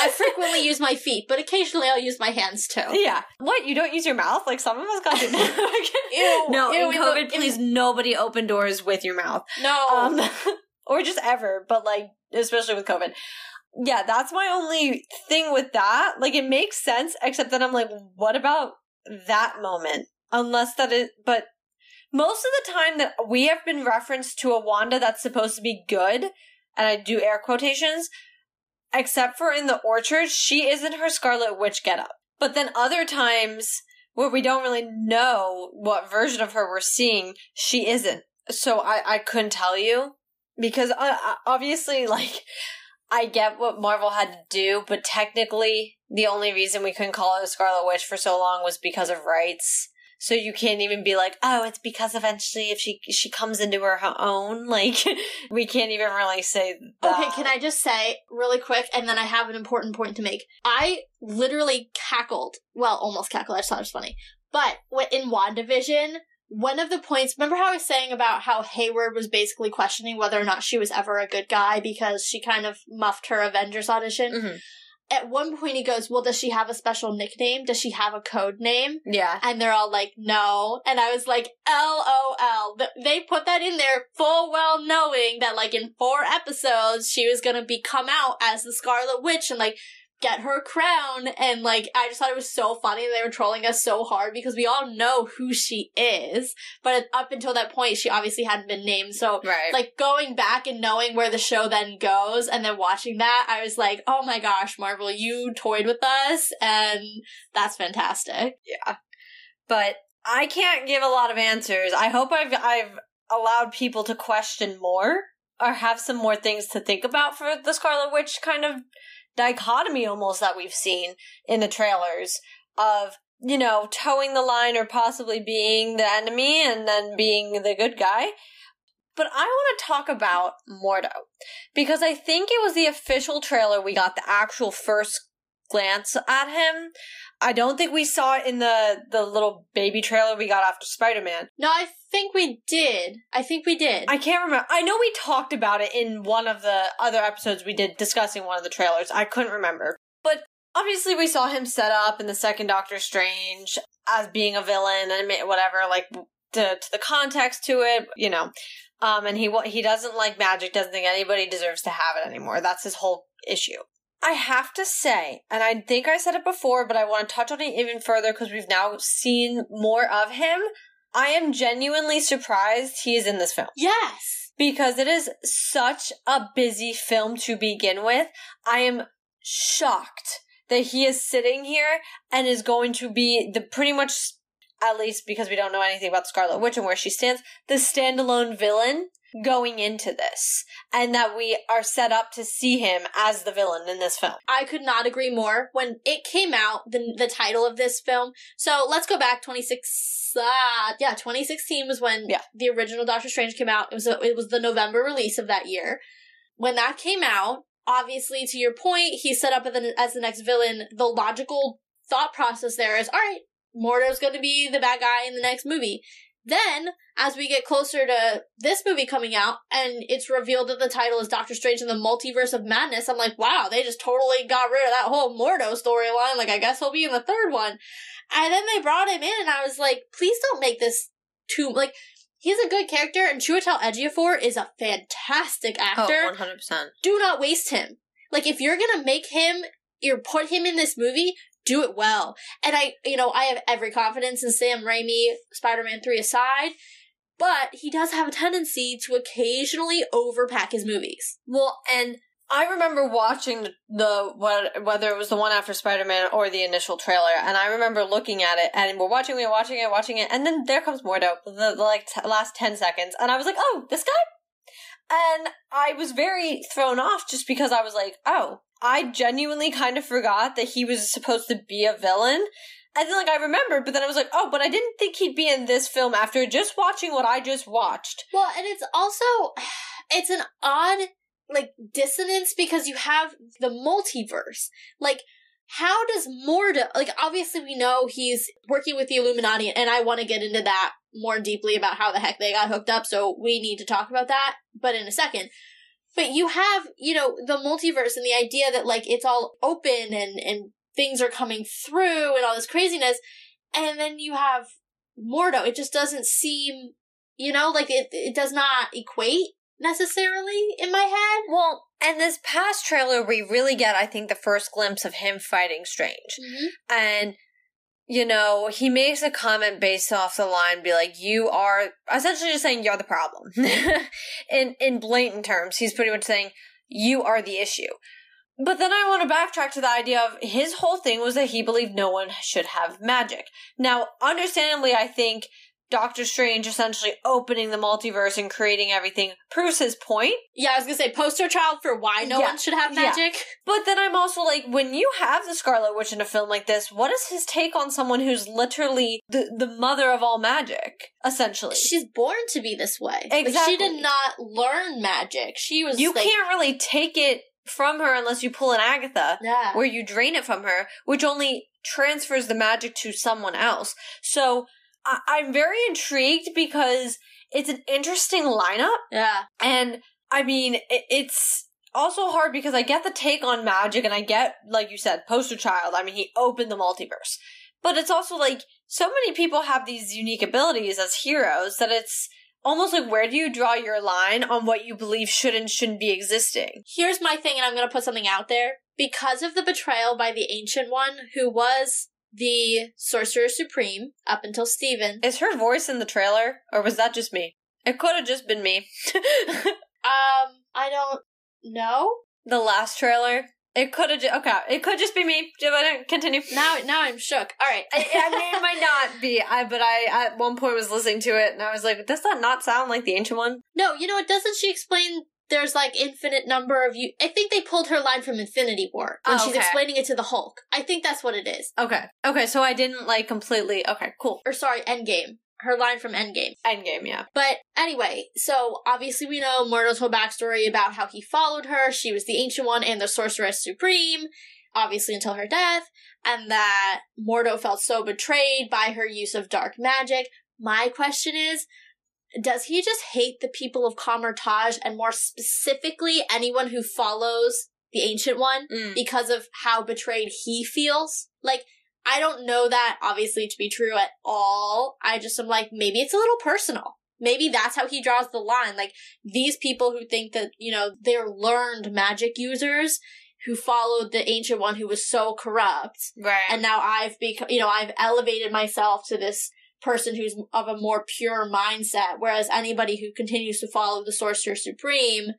I frequently <laughs> use my feet, but occasionally I'll use my hands too. Yeah. What? You don't use your mouth? Like some of us got to Ew, No, ew, in COVID, please nobody open doors with your mouth. No. Um, or just ever, but like, especially with COVID. Yeah, that's my only thing with that. Like, it makes sense, except that I'm like, what about that moment? Unless that is, but most of the time that we have been referenced to a Wanda that's supposed to be good, and I do air quotations, except for in the orchard, she is in her Scarlet Witch getup. But then other times where we don't really know what version of her we're seeing, she isn't. So I, I couldn't tell you because uh, uh, obviously, <laughs> like, I get what Marvel had to do, but technically, the only reason we couldn't call her Scarlet Witch for so long was because of rights. So you can't even be like, oh, it's because eventually if she she comes into her own, <laughs> like we can't even really say that. Okay, can I just say really quick, and then I have an important point to make. I literally cackled. Well, almost cackled. I just thought it was funny. But in WandaVision, one of the points, remember how I was saying about how Hayward was basically questioning whether or not she was ever a good guy because she kind of muffed her Avengers audition? Mhm. At one point, he goes, Well, does she have a special nickname? Does she have a code name? Yeah. And they're all like, no. And I was like, LOL. Th- They put that in there full well knowing that, like, in four episodes, she was gonna be come out as the Scarlet Witch and, like, get her crown. And, like, I just thought it was so funny. That they were trolling us so hard because we all know who she is. But up until that point, she obviously hadn't been named. So, Right. like, going back and knowing where the show then goes and then watching that, I was like, oh my gosh, Marvel, you toyed with us. And that's fantastic. Yeah. But I can't give a lot of answers. I hope I've I've allowed people to question more or have some more things to think about for the Scarlet Witch kind of dichotomy almost that we've seen in the trailers of you know toeing the line or possibly being the enemy and then being the good guy. But I want to talk about Mordo because I think it was the official trailer we got the actual first glance at him I don't think we saw it in the the little baby trailer we got after Spider Man. No, I think we did. I think we did. I can't remember. I know we talked about it in one of the other episodes we did discussing one of the trailers. I couldn't remember, but obviously we saw him set up in the second Doctor Strange as being a villain and whatever, like to, to the context to it, you know. Um, and he he doesn't like magic. Doesn't think anybody deserves to have it anymore. That's his whole issue. I have to say, and I think I said it before, but I want to touch on it even further because we've now seen more of him. I am genuinely surprised he is in this film yes. because it is such a busy film to begin with. I am shocked that he is sitting here and is going to be the pretty much, at least because we don't know anything about Scarlet Witch and where she stands, the standalone villain going into this. And that we are set up to see him as the villain in this film. I could not agree more. When it came out, the the title of this film. So let's go back 26. Uh, yeah, 2016 was when Yeah. the original Doctor Strange came out. It was a, it was the November release of that year. When that came out, obviously to your point, he's set up as the, as the next villain. The logical thought process there is, all right, Mordo's going to be the bad guy in the next movie. Then, as we get closer to this movie coming out, and it's revealed that the title is Doctor Strange in the Multiverse of Madness, I'm like, wow, they just totally got rid of that whole Mordo storyline. Like, I guess he'll be in the third one. And then they brought him in, and I was like, please don't make this too, like, he's a good character, and Chiwetel Ejiofor is a fantastic actor. 100%. Do not waste him. Like, if you're gonna make him, or put him in this movie, do it well. And I, you know, I have every confidence in Sam Raimi, Spider-Man 3 aside, but he does have a tendency to occasionally overpack his movies. Well, and I remember watching the, what whether it was the one after Spider Man or the initial trailer, and I remember looking at it, and we're watching it, watching it, watching it, and then there comes Mordo, the, the like t- last ten seconds, and I was like, oh, this guy, and I was very thrown off just because I was like, oh, I genuinely kind of forgot that he was supposed to be a villain. And then, like, I remembered, but then I was like, oh, but I didn't think he'd be in this film after just watching what I just watched. Well, and it's also, <sighs> it's an odd, like, dissonance because you have the multiverse. Like, how does Mordo, like, obviously we know he's working with the Illuminati, and I want to get into that more deeply about how the heck they got hooked up, so we need to talk about that, but in a second. But you have, you know, the multiverse and the idea that, like, it's all open and, and things are coming through and all this craziness, and then you have Mordo. It just doesn't seem, you know, like it, it does not equate necessarily in my head. Well, and this past trailer, we really get, I think, the first glimpse of him fighting Strange. Mm-hmm. And, you know, he makes a comment based off the line, be like, you are essentially just saying you're the problem. <laughs> in, in blatant terms, he's pretty much saying, you are the issue. But then I want to backtrack to the idea of his whole thing was that he believed no one should have magic. Now, understandably, I think Doctor Strange essentially opening the multiverse and creating everything proves his point. Yeah, I was gonna say poster child for why no Yeah. one should have Yeah. magic. But then I'm also like, when you have the Scarlet Witch in a film like this, what is his take on someone who's literally the, the mother of all magic, essentially? She's born to be this way. Like, Exactly. she did not learn magic. She was you like, can't really take it from her unless you pull an Agatha. Yeah. where you drain it from her, which only transfers the magic to someone else. So I- I'm very intrigued because it's an interesting lineup, Yeah. and I mean, it- it's also hard because I get the take on magic, and I get, like you said, poster child. I mean, he opened the multiverse, but it's also like so many people have these unique abilities as heroes that it's almost like where do you draw your line on what you believe should and shouldn't be existing? Here's my thing, and I'm gonna put something out there. Because of the betrayal by the Ancient One, who was the Sorcerer Supreme up until Stephen, Is her voice in the trailer, or was that just me? It could have just been me. <laughs> um, I don't know. the last trailer. It could have. Okay, it could just be me. Do I continue? Now, now I'm shook. All right. I, I mean, it might not be. I but I at one point was listening to it and I was like, does that not sound like the ancient one? <laughs> No, you know what? Doesn't she explain there's like infinite number of you? I think they pulled her line from Infinity War when Oh, she's okay. explaining it to the Hulk. I think that's what it is. Okay. Okay. So I didn't like completely. Okay. Cool. Or sorry, Endgame. Her line from Endgame. Endgame. Yeah. But anyway, so obviously we know Mordo's whole backstory about how he followed her. She was the Ancient One and the Sorceress Supreme, obviously until her death, and that Mordo felt so betrayed by her use of dark magic. My question is, does he just hate the people of Kamar-Taj and more specifically anyone who follows the Ancient One Mm. because of how betrayed he feels? Like, I don't know that obviously to be true at all. I just am like, maybe it's a little personal. Maybe that's how he draws the line. Like, these people who think that, you know, they're learned magic users who followed the ancient one who was so corrupt. Right. And now I've become, you know, I've elevated myself to this person who's of a more pure mindset. Whereas anybody who continues to follow the Sorcerer Supreme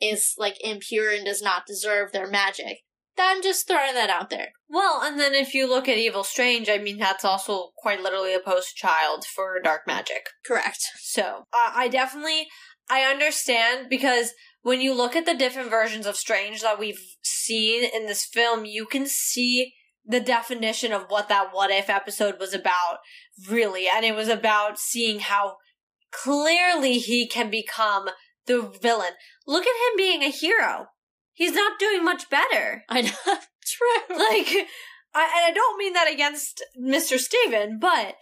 is like impure and does not deserve their magic. I'm just throwing that out there. well, and then if you look at Evil Strange, I mean, that's also quite literally a post child for dark magic. Correct. So uh, I definitely I understand because when you look at the different versions of Strange that we've seen in this film, you can see the definition of what that what if episode was about, really, and it was about seeing how clearly he can become the villain. Look at him being a hero. He's not doing much better I know. <laughs> True. like I, and I don't mean that against Mr. Stephen, but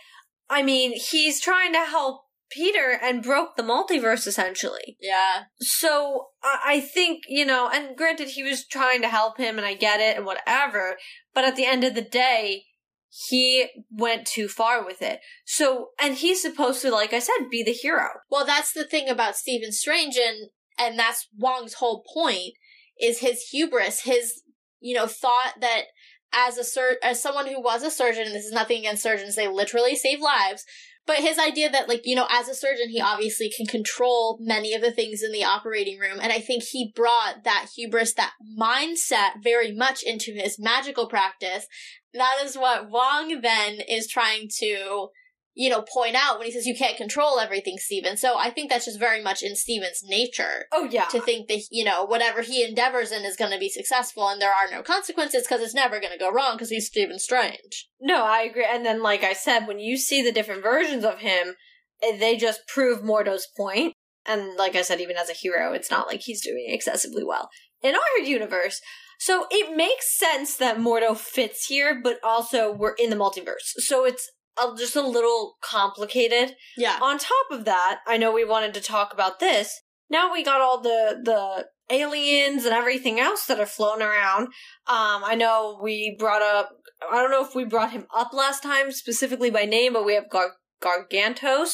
I mean he's trying to help Peter and broke the multiverse essentially. Yeah. So I, I think you know, and granted he was trying to help him, and I get it and whatever. But at the end of the day, he went too far with it. So and he's supposed to, like I said, be the hero. Well, that's the thing about Stephen Strange, and and that's Wong's whole point is his hubris, his you know thought that as a sur- as someone who was a surgeon, and this is nothing against surgeons, they literally save lives. But his idea that, like, you know, as a surgeon, he obviously can control many of the things in the operating room. And I think he brought that hubris, that mindset very much into his magical practice. That is what Wong then is trying to you know, point out when he says you can't control everything, Stephen. So I think that's just very much in Stephen's nature Oh yeah, to think that, you know, whatever he endeavors in is going to be successful and there are no consequences because it's never going to go wrong because he's Stephen Strange. No, I agree. And then, like I said, when you see the different versions of him, eh, they just prove Mordo's point. And like I said, even as a hero, it's not like he's doing excessively well in our universe. So it makes sense that Mordo fits here, but also we're in the multiverse. So it's a, just a little complicated. Yeah. On top of that, I know we wanted to talk about this. Now we got all the the aliens and everything else that are floating around. Um, I know we brought up. I don't know if we brought him up last time specifically by name, but we have Gar- Gargantos,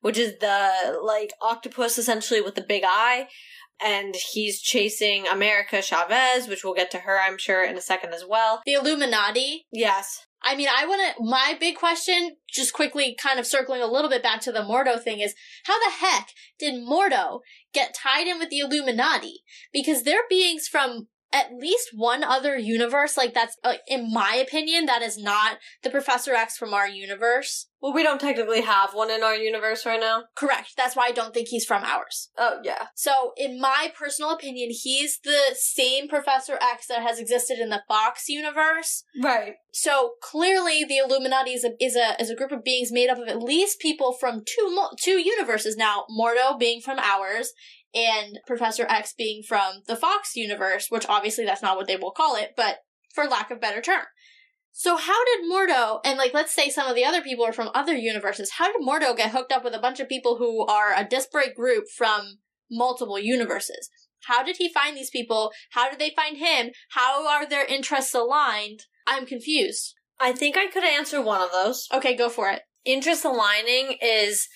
which is the like octopus essentially with the big eye. And he's chasing America Chavez, which we'll get to her, I'm sure, in a second as well. The Illuminati. Yes. I mean, I want to. My big question, just quickly kind of circling a little bit back to the Mordo thing, is how the heck did Mordo get tied in with the Illuminati? Because they're beings from at least one other universe. Like, that's, uh, in my opinion, that is not the Professor X from our universe. Well, we don't technically have one in our universe right now. Correct. That's why I don't think he's from ours. Oh, yeah. So, in my personal opinion, he's the same Professor X that has existed in the Fox universe. Right. So clearly, the Illuminati is a is a is a group of beings made up of at least people from two two universes. Now, Mordo being from ours, and Professor X being from the Fox universe, which obviously that's not what they will call it, but for lack of better term. So how did Mordo and like let's say some of the other people are from other universes? How did Mordo get hooked up with a bunch of people who are a disparate group from multiple universes? How did he find these people? How did they find him? How are their interests aligned? I'm confused. I think I could answer one of those. Okay, go for it. Interest aligning is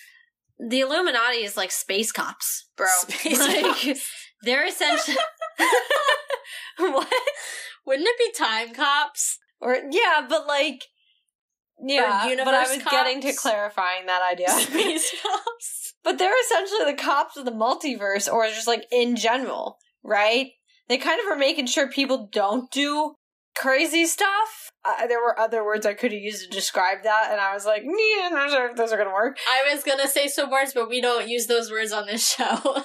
the Illuminati is like space cops, bro. <laughs> Space like, cops. They're essentially <laughs> what? Wouldn't it be time cops? Or yeah, but like yeah, universe but I was getting to clarifying that idea. <laughs> Space cops. but they're essentially the cops of the multiverse, or just like in general, right? They kind of are making sure people don't do crazy stuff. Uh, there were other words I could have used to describe that, and I was like, yeah, I'm not sure if those are gonna work. I was gonna say some words, but we don't use those words on this show. <laughs>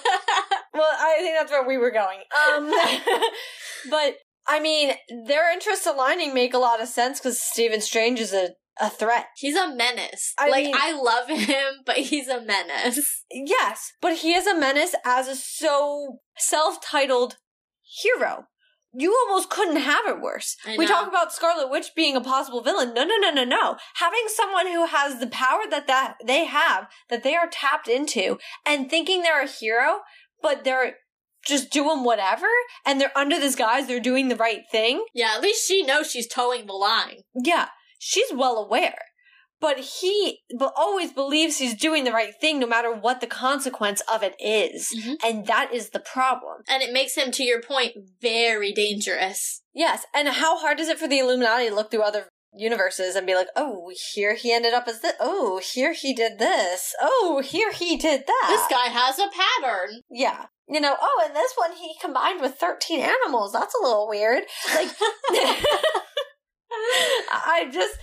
Well, I think that's where we were going. Um, <laughs> but I mean, their interests aligning make a lot of sense because Stephen Strange is a, a threat. he's a menace. I like mean- I love him, <laughs> but he's a menace. Yes, but he is a menace as a so self-titled hero. You almost couldn't have it worse. We talk about Scarlet Witch being a possible villain. No, no, no, no, no. Having someone who has the power that, that they have, that they are tapped into, and thinking they're a hero, but they're just doing whatever, and they're under this guise, they're doing the right thing. Yeah, at least she knows she's toeing the line. Yeah, she's well aware. But he but always believes he's doing the right thing no matter what the consequence of it is. Mhm. And that is the problem. And it makes him, to your point, very dangerous. Yes, and how hard is it for the Illuminati to look through other universes and be like, oh, here he ended up as this. Oh, here he did this. Oh, here he did that. This guy has a pattern. Yeah. You know, oh, and this one he combined with 13 animals. That's a little weird. Like, <laughs> <laughs> I just.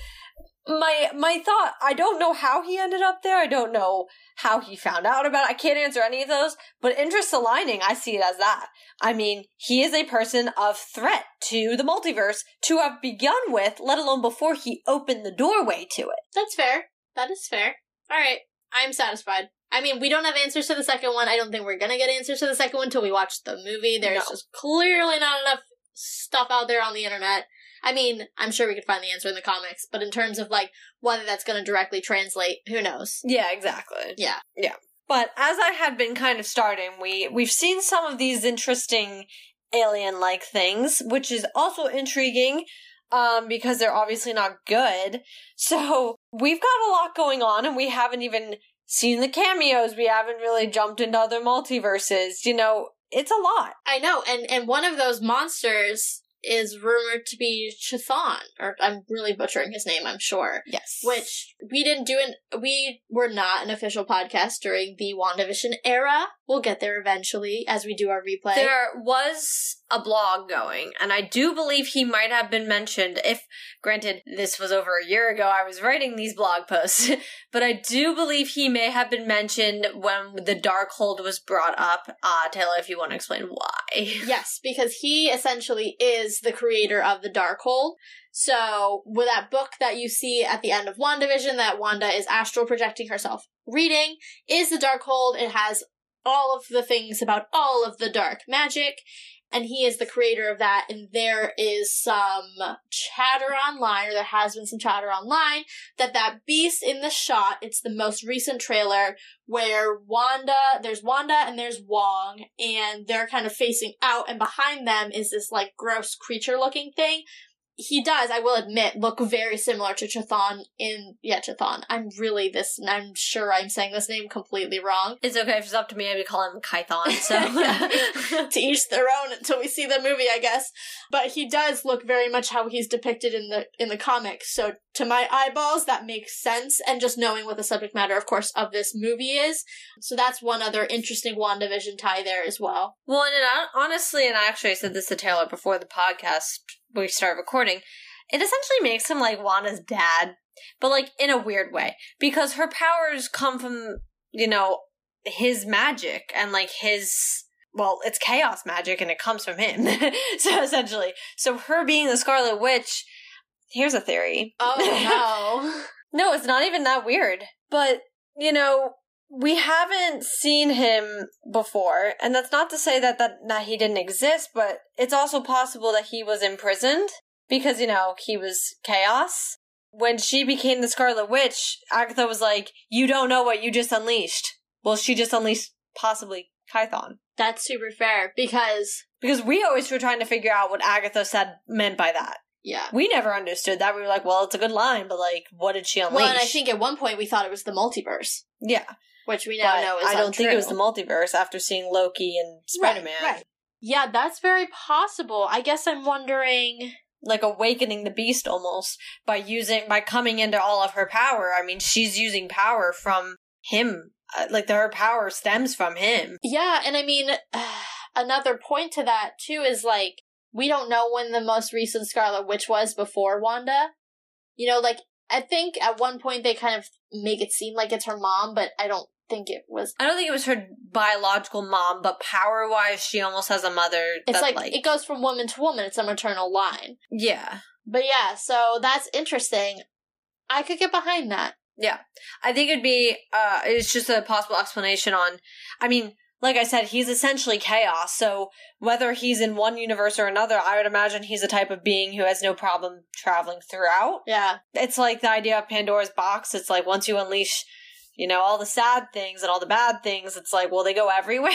My my thought, I don't know how he ended up there. I don't know how he found out about it. I can't answer any of those. But interest aligning, I see it as that. I mean, he is a person of threat to the multiverse to have begun with, let alone before he opened the doorway to it. That's fair. That is fair. All right. I'm satisfied. I mean, we don't have answers to the second one. I don't think we're gonna get answers to the second one until we watch the movie. There's No. just clearly not enough stuff out there on the internet. I mean, I'm sure we could find the answer in the comics, but in terms of like whether that's gonna directly translate, who knows? Yeah, exactly. Yeah. Yeah. But as I had been kind of starting, we we've seen some of these interesting alien-like things, which is also intriguing um because they're obviously not good. So, we've got a lot going on and we haven't even seen the cameos. We haven't really jumped into other multiverses. You know, it's a lot. I know, and and one of those monsters is rumored to be Chthon, or I'm really butchering his name, I'm sure. Yes. Which we didn't do an we were not an official podcast during the WandaVision era. We'll get there eventually as we do our replay. There was a blog going, and I do believe he might have been mentioned. If, granted, this was over a year ago, I was writing these blog posts, <laughs> but I do believe he may have been mentioned when the Darkhold was brought up. Uh, Taylor, if you want to explain why. Yes, because he essentially is the creator of the Darkhold. So, with that book that you see at the end of WandaVision, that Wanda is astral projecting herself reading, is the Darkhold. It has all of the things about all of the dark magic. And he is the creator of that. And there is some chatter online, or there has been some chatter online, that that beast in the shot, it's the most recent trailer where Wanda, there's Wanda and there's Wong, and they're kind of facing out, and behind them is this like gross creature looking thing he does, I will admit, look very similar to Chthon in yeah, Chthon. I'm really this I'm sure I'm saying this name completely wrong. It's okay if it's up to me, I would call him Kython, so <laughs> to each their own until we see the movie, I guess. But he does look very much how he's depicted in the in the comics. So to my eyeballs, that makes sense. And just knowing what the subject matter, of course, of this movie is. So that's one other interesting WandaVision tie there as well. Well, and it, honestly, and I actually said this to Taylor before the podcast we start recording, it essentially makes him like Wanda's dad, but like in a weird way because her powers come from you know his magic and like his well, it's chaos magic and it comes from him. <laughs> so essentially, so her being the Scarlet Witch, here's a theory. Oh no. <laughs> no, it's not even that weird. But, you know, we haven't seen him before, and that's not to say that, that that he didn't exist, but it's also possible that he was imprisoned because you know he was chaos. When she became the Scarlet Witch, Agatha was like, "You don't know what you just unleashed." Well, she just unleashed possibly Kython. That's super fair because because we always were trying to figure out what Agatha said meant by that. Yeah. We never understood that. We were like, well, it's a good line, but like, what did she unleash? Well, and I think at one point we thought it was the multiverse. Yeah which we now but know is I don't untrue. think it was the multiverse after seeing Loki and Spider Man. Right, right. Yeah, that's very possible. I guess I'm wondering like awakening the beast almost by using by coming into all of her power. I mean, she's using power from him. Uh, like her power stems from him. Yeah, and I mean uh, <sighs> another point to that too is like we don't know when the most recent Scarlet Witch was before Wanda. You know, like I think at one point they kind of make it seem like it's her mom, but I don't think it was. I don't think it was her biological mom, but power wise, she almost has a mother. It's like, like, it goes from woman to woman. It's a maternal line. Yeah. But yeah, so that's interesting. I could get behind that. Yeah, I think it'd be. uh It's just a possible explanation on. I mean, like I said, he's essentially chaos. So whether he's in one universe or another, I would imagine he's a type of being who has no problem traveling throughout. Yeah. It's like the idea of Pandora's box. It's like once you unleash you know, all the sad things and all the bad things, it's like, well, they go <laughs> everywhere.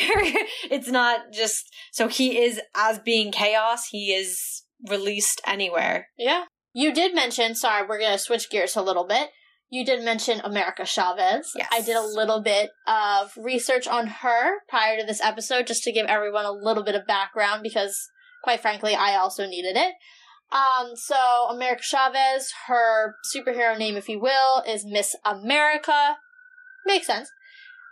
it's not just, so he is, as being chaos, he is released anywhere. Yeah. You did mention, sorry, we're going to switch gears a little bit. You did mention America Chavez. Yes. I did a little bit of research on her prior to this episode just to give everyone a little bit of background because, quite frankly, I also needed it. Um, so America Chavez, her superhero name, if you will, is Miss America. Makes sense.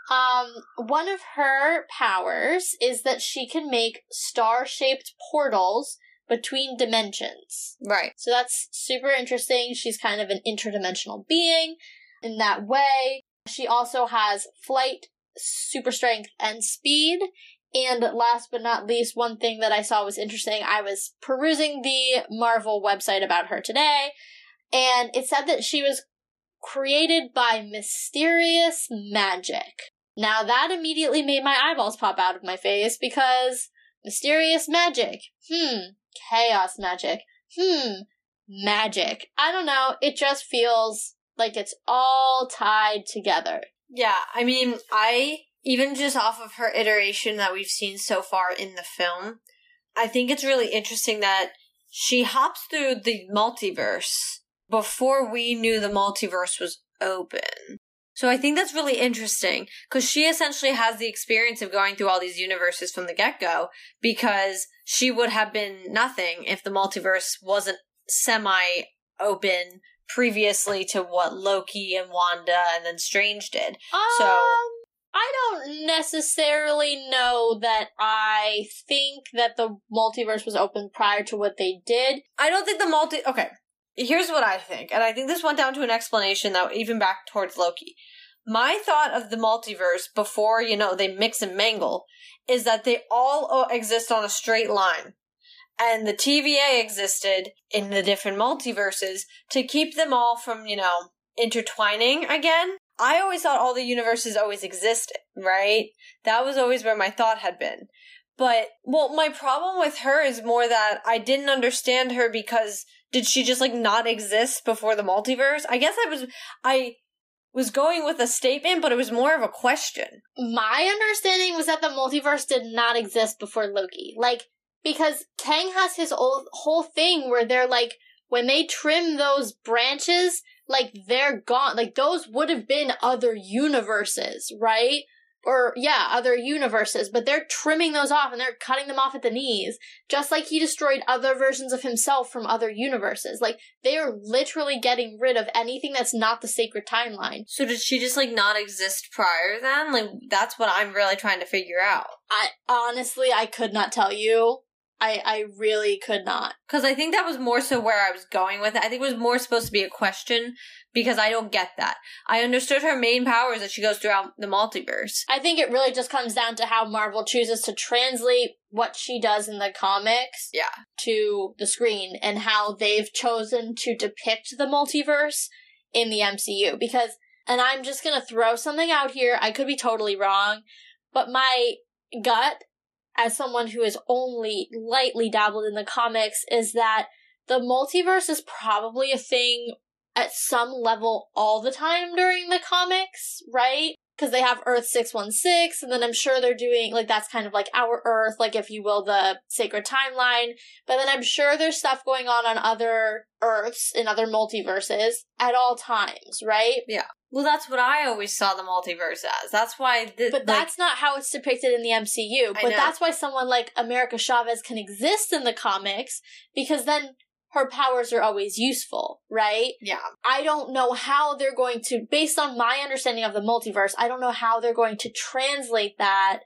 Um, one of her powers is that she can make star shaped portals between dimensions. Right. So that's super interesting. She's kind of an interdimensional being in that way. She also has flight, super strength, and speed. And last but not least, one thing that I saw was interesting. I was perusing the Marvel website about her today, and it said that she was created by mysterious magic. Now that immediately made my eyeballs pop out of my face because mysterious magic. Hmm. Chaos magic. Hmm. Magic. I don't know. It just feels like it's all tied together. Yeah, I mean, I even just off of her iteration that we've seen so far in the film, I think it's really interesting that she hops through the multiverse before we knew the multiverse was open. So I think that's really interesting because she essentially has the experience of going through all these universes from the get go because she would have been nothing if the multiverse wasn't semi open previously to what Loki and Wanda and then Strange did. Um, so I don't necessarily know that I think that the multiverse was open prior to what they did. I don't think the multi okay here's what I think, and I think this went down to an explanation that even back towards Loki. My thought of the multiverse before, you know, they mix and mangle is that they all uh, exist on a straight line. And the TVA existed in the different multiverses to keep them all from, you know, intertwining again. I always thought all the universes always existed, right? That was always where my thought had been. But, well, my problem with her is more that I didn't understand her because did she just like not exist before the multiverse? I guess I was, I was going with a statement, but it was more of a question. My understanding was that the multiverse did not exist before Loki. Like, because Kang has his old, whole thing where they're like, when they trim those branches, like they're gone. Like those would have been other universes, right? Or yeah, other universes, but they're trimming those off and they're cutting them off at the knees, just like he destroyed other versions of himself from other universes. Like they are literally getting rid of anything that's not the sacred timeline. So did she just like not exist prior then? Like that's what I'm really trying to figure out. I honestly I could not tell you. I I really could not. Because I think that was more so where I was going with it. I think it was more supposed to be a question because I don't get that. I understood her main powers that she goes throughout the multiverse. I think it really just comes down to how Marvel chooses to translate what she does in the comics Yeah. to the screen and how they've chosen to depict the multiverse in the MCU. Because, and I'm just gonna throw something out here, I could be totally wrong, but my gut, as someone who has only lightly dabbled in the comics, is that the multiverse is probably a thing at some level all the time during the comics, right? Because they have Earth 616, and then I'm sure they're doing, like, that's kind of like our Earth, like, if you will, the sacred timeline. But then I'm sure there's stuff going on on other Earths in other multiverses at all times, right? Yeah. Well, that's what I always saw the multiverse as. That's why. The, But like, that's not how it's depicted in the MCU. But that's why someone like America Chavez can exist in the comics, because then her powers are always useful, right? yeah. I don't know how they're going to, based on my understanding of the multiverse, I don't know how they're going to translate that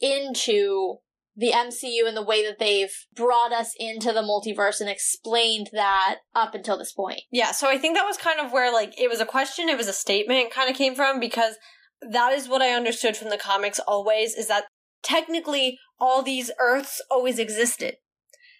into the MCU and the way that they've brought us into the multiverse and explained that up until this point. Yeah, so I think that was kind of where like it was a question, it was a statement kind of came from because that is what I understood from the comics always is that technically all these earths always existed.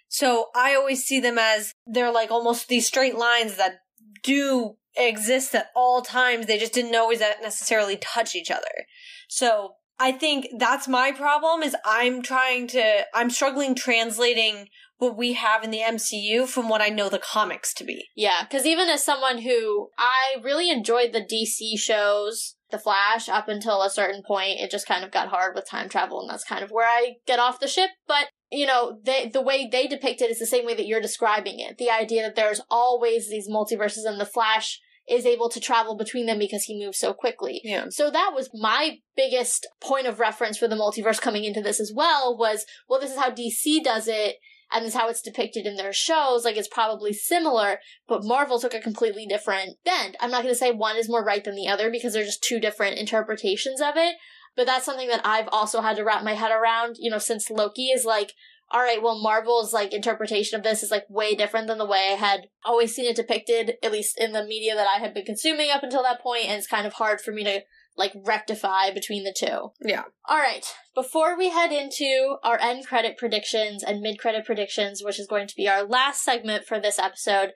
So I always see them as they're like almost these straight lines that do exist at all times. They just didn't always necessarily touch each other. So I think that's my problem is I'm trying to I'm struggling translating what we have in the MCU from what I know the comics to be. Yeah, because even as someone who I really enjoyed the DC shows, The Flash, up until a certain point, it just kind of got hard with time travel, and that's kind of where I get off the ship. But you know, they the way they depict it is the same way that you're describing it. The idea that there's always these multiverses, and the Flash is able to travel between them because he moves so quickly. Yeah. So that was my biggest point of reference for the multiverse coming into this as well was, well, this is how DC does it, and this is how it's depicted in their shows. Like, it's probably similar, but Marvel took a completely different bend. I'm not going to say one is more right than the other because they're just two different interpretations of it, but that's something that I've also had to wrap my head around, you know, since Loki is like, all right, well, Marvel's like interpretation of this is like way different than the way I had always seen it depicted, at least in the media that I had been consuming up until that point, and it's kind of hard for me to like rectify between the two. Yeah. All right, before we head into our end credit predictions and mid credit predictions, which is going to be our last segment for this episode,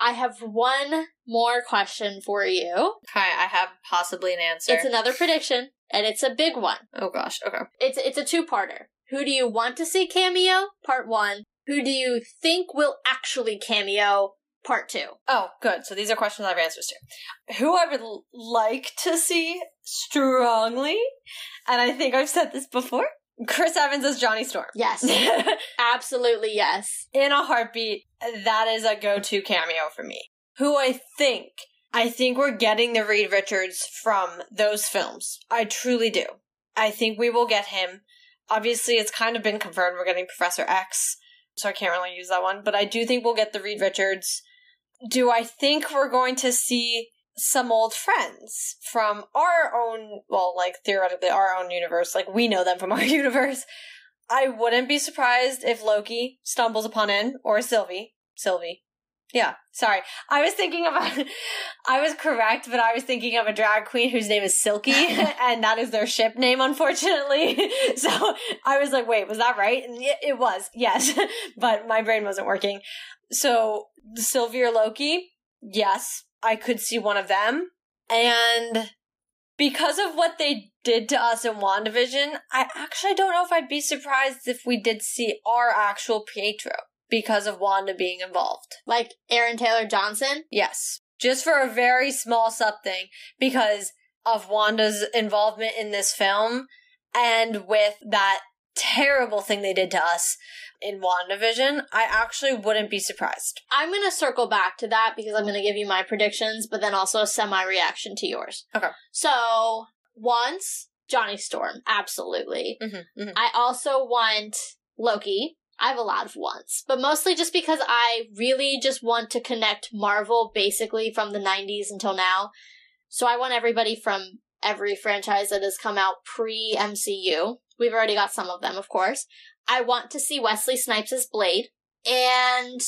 I have one more question for you. Okay, I have possibly an answer. It's another prediction, and it's a big one. oh gosh, okay. It's it's a two parter. Who do you want to see cameo? Part one. Who do you think will actually cameo? Part two. Oh, good. So these are questions I have answers to. Who I would l- like to see strongly, and I think I've said this before Chris Evans as Johnny Storm. Yes, <laughs> absolutely yes. In a heartbeat, that is a go to cameo for me. Who I think, I think we're getting the Reed Richards from those films. I truly do. I think we will get him. Obviously, it's kind of been confirmed we're getting Professor X, so I can't really use that one, but I do think we'll get the Reed Richards. Do I think we're going to see some old friends from our own, well, like theoretically our own universe, like we know them from <laughs> our universe? I wouldn't be surprised if Loki stumbles upon in or Sylvie. Sylvie. Yeah, sorry. I was thinking of a, <laughs> I was correct, but I was thinking of a drag queen whose name is Silky, <laughs> and that is their ship name, unfortunately. <laughs> So I was like, wait, was that right? And it, it was, yes, but my brain wasn't working. So Sylvia Loki, yes, I could see one of them. And because of what they did to us in WandaVision, I actually don't know if I'd be surprised if we did see our actual Pietro because of Wanda being involved. Like Aaron Taylor Johnson? Yes. Just for a very small something because of Wanda's involvement in this film and with that terrible thing they did to us in WandaVision, I actually wouldn't be surprised. I'm going to circle back to that because I'm going to give you my predictions, but then also a semi reaction to yours. Okay. So, once Johnny Storm, absolutely. Mm-hmm, mm-hmm. I also want Loki. I have a lot of wants, but mostly just because I really just want to connect Marvel basically from the 90s until now. So I want everybody from every franchise that has come out pre MCU. We've already got some of them, of course. I want to see Wesley Snipes as Blade. And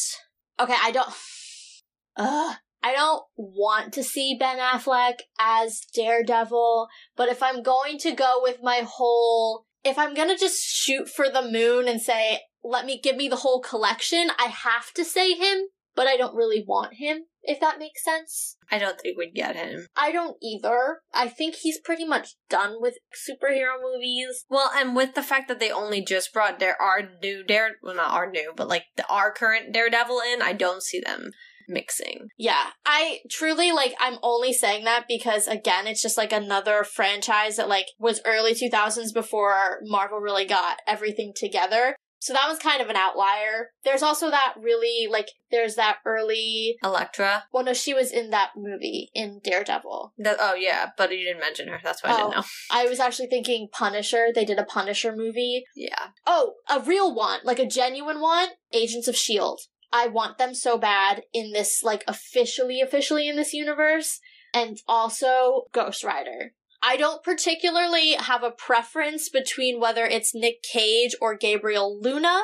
okay, I don't <sighs> Ugh. I don't want to see Ben Affleck as Daredevil, but if I'm going to go with my whole if I'm to just shoot for the moon and say let me give me the whole collection, I have to say him, but I don't really want him, if that makes sense. I don't think we'd get him. I don't either. I think he's pretty much done with superhero movies. Well, and with the fact that they only just brought their our new Dare, well, not our new, but like the our current Daredevil in, I don't see them mixing. Yeah, I truly like I'm only saying that because again, it's just like another franchise that like was early 2000s before Marvel really got everything together. So that was kind of an outlier. There's also that really like there's that early Elektra. Well, no, she was in that movie in Daredevil. The, oh yeah, but you didn't mention her. That's why I Oh. didn't know. I was actually thinking Punisher. They did a Punisher movie. Yeah. Oh, a real one, like a genuine one. Agents of Shield. I want them so bad in this, like officially, officially in this universe, and also Ghost Rider. I don't particularly have a preference between whether it's Nick Cage or Gabriel Luna.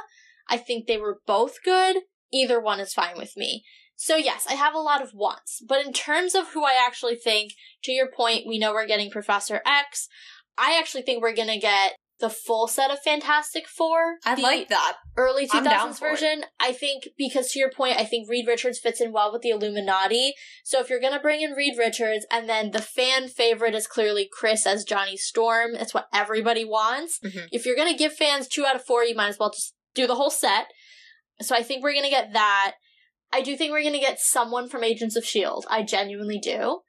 I think they were both good. Either one is fine with me. So yes, I have a lot of wants. But in terms of who I actually think, to your point, we know we're getting Professor X. I actually think we're gonna get the full set of Fantastic Four. I like that. early I'm down 2000s for it. version. I think because to your point, I think Reed Richards fits in well with the Illuminati. So if you're gonna bring in Reed Richards, and then the fan favorite is clearly Chris as Johnny Storm, it's what everybody wants. Mhm. If you're gonna give fans two out of four, you might as well just do the whole set. So I think we're gonna get that. I do think we're gonna get someone from Agents of Shield. I genuinely do.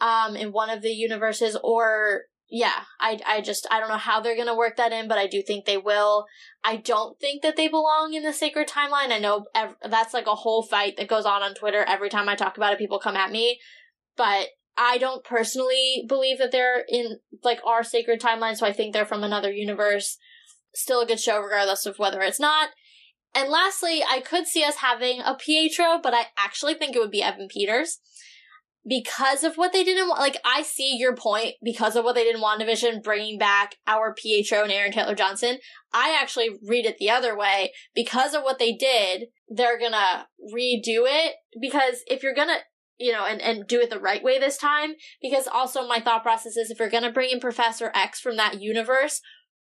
Um, in one of the universes, or yeah, I I just I don't know how they're gonna work that in, but I do think they will. I don't think that they belong in the sacred timeline. I know ev- that's like a whole fight that goes on on Twitter every time I talk about it. People come at me, but I don't personally believe that they're in like our sacred timeline. So I think they're from another universe. Still a good show, regardless of whether it's not. And lastly, I could see us having a Pietro, but I actually think it would be Evan Peters because of what they didn't want. Like, I see your point because of what they didn't in WandaVision, bringing back our Pietro and Aaron Taylor Johnson. I actually read it the other way because of what they did. They're gonna redo it because if you're gonna, you know, and, and do it the right way this time, because also my thought process is if you're gonna bring in Professor X from that universe,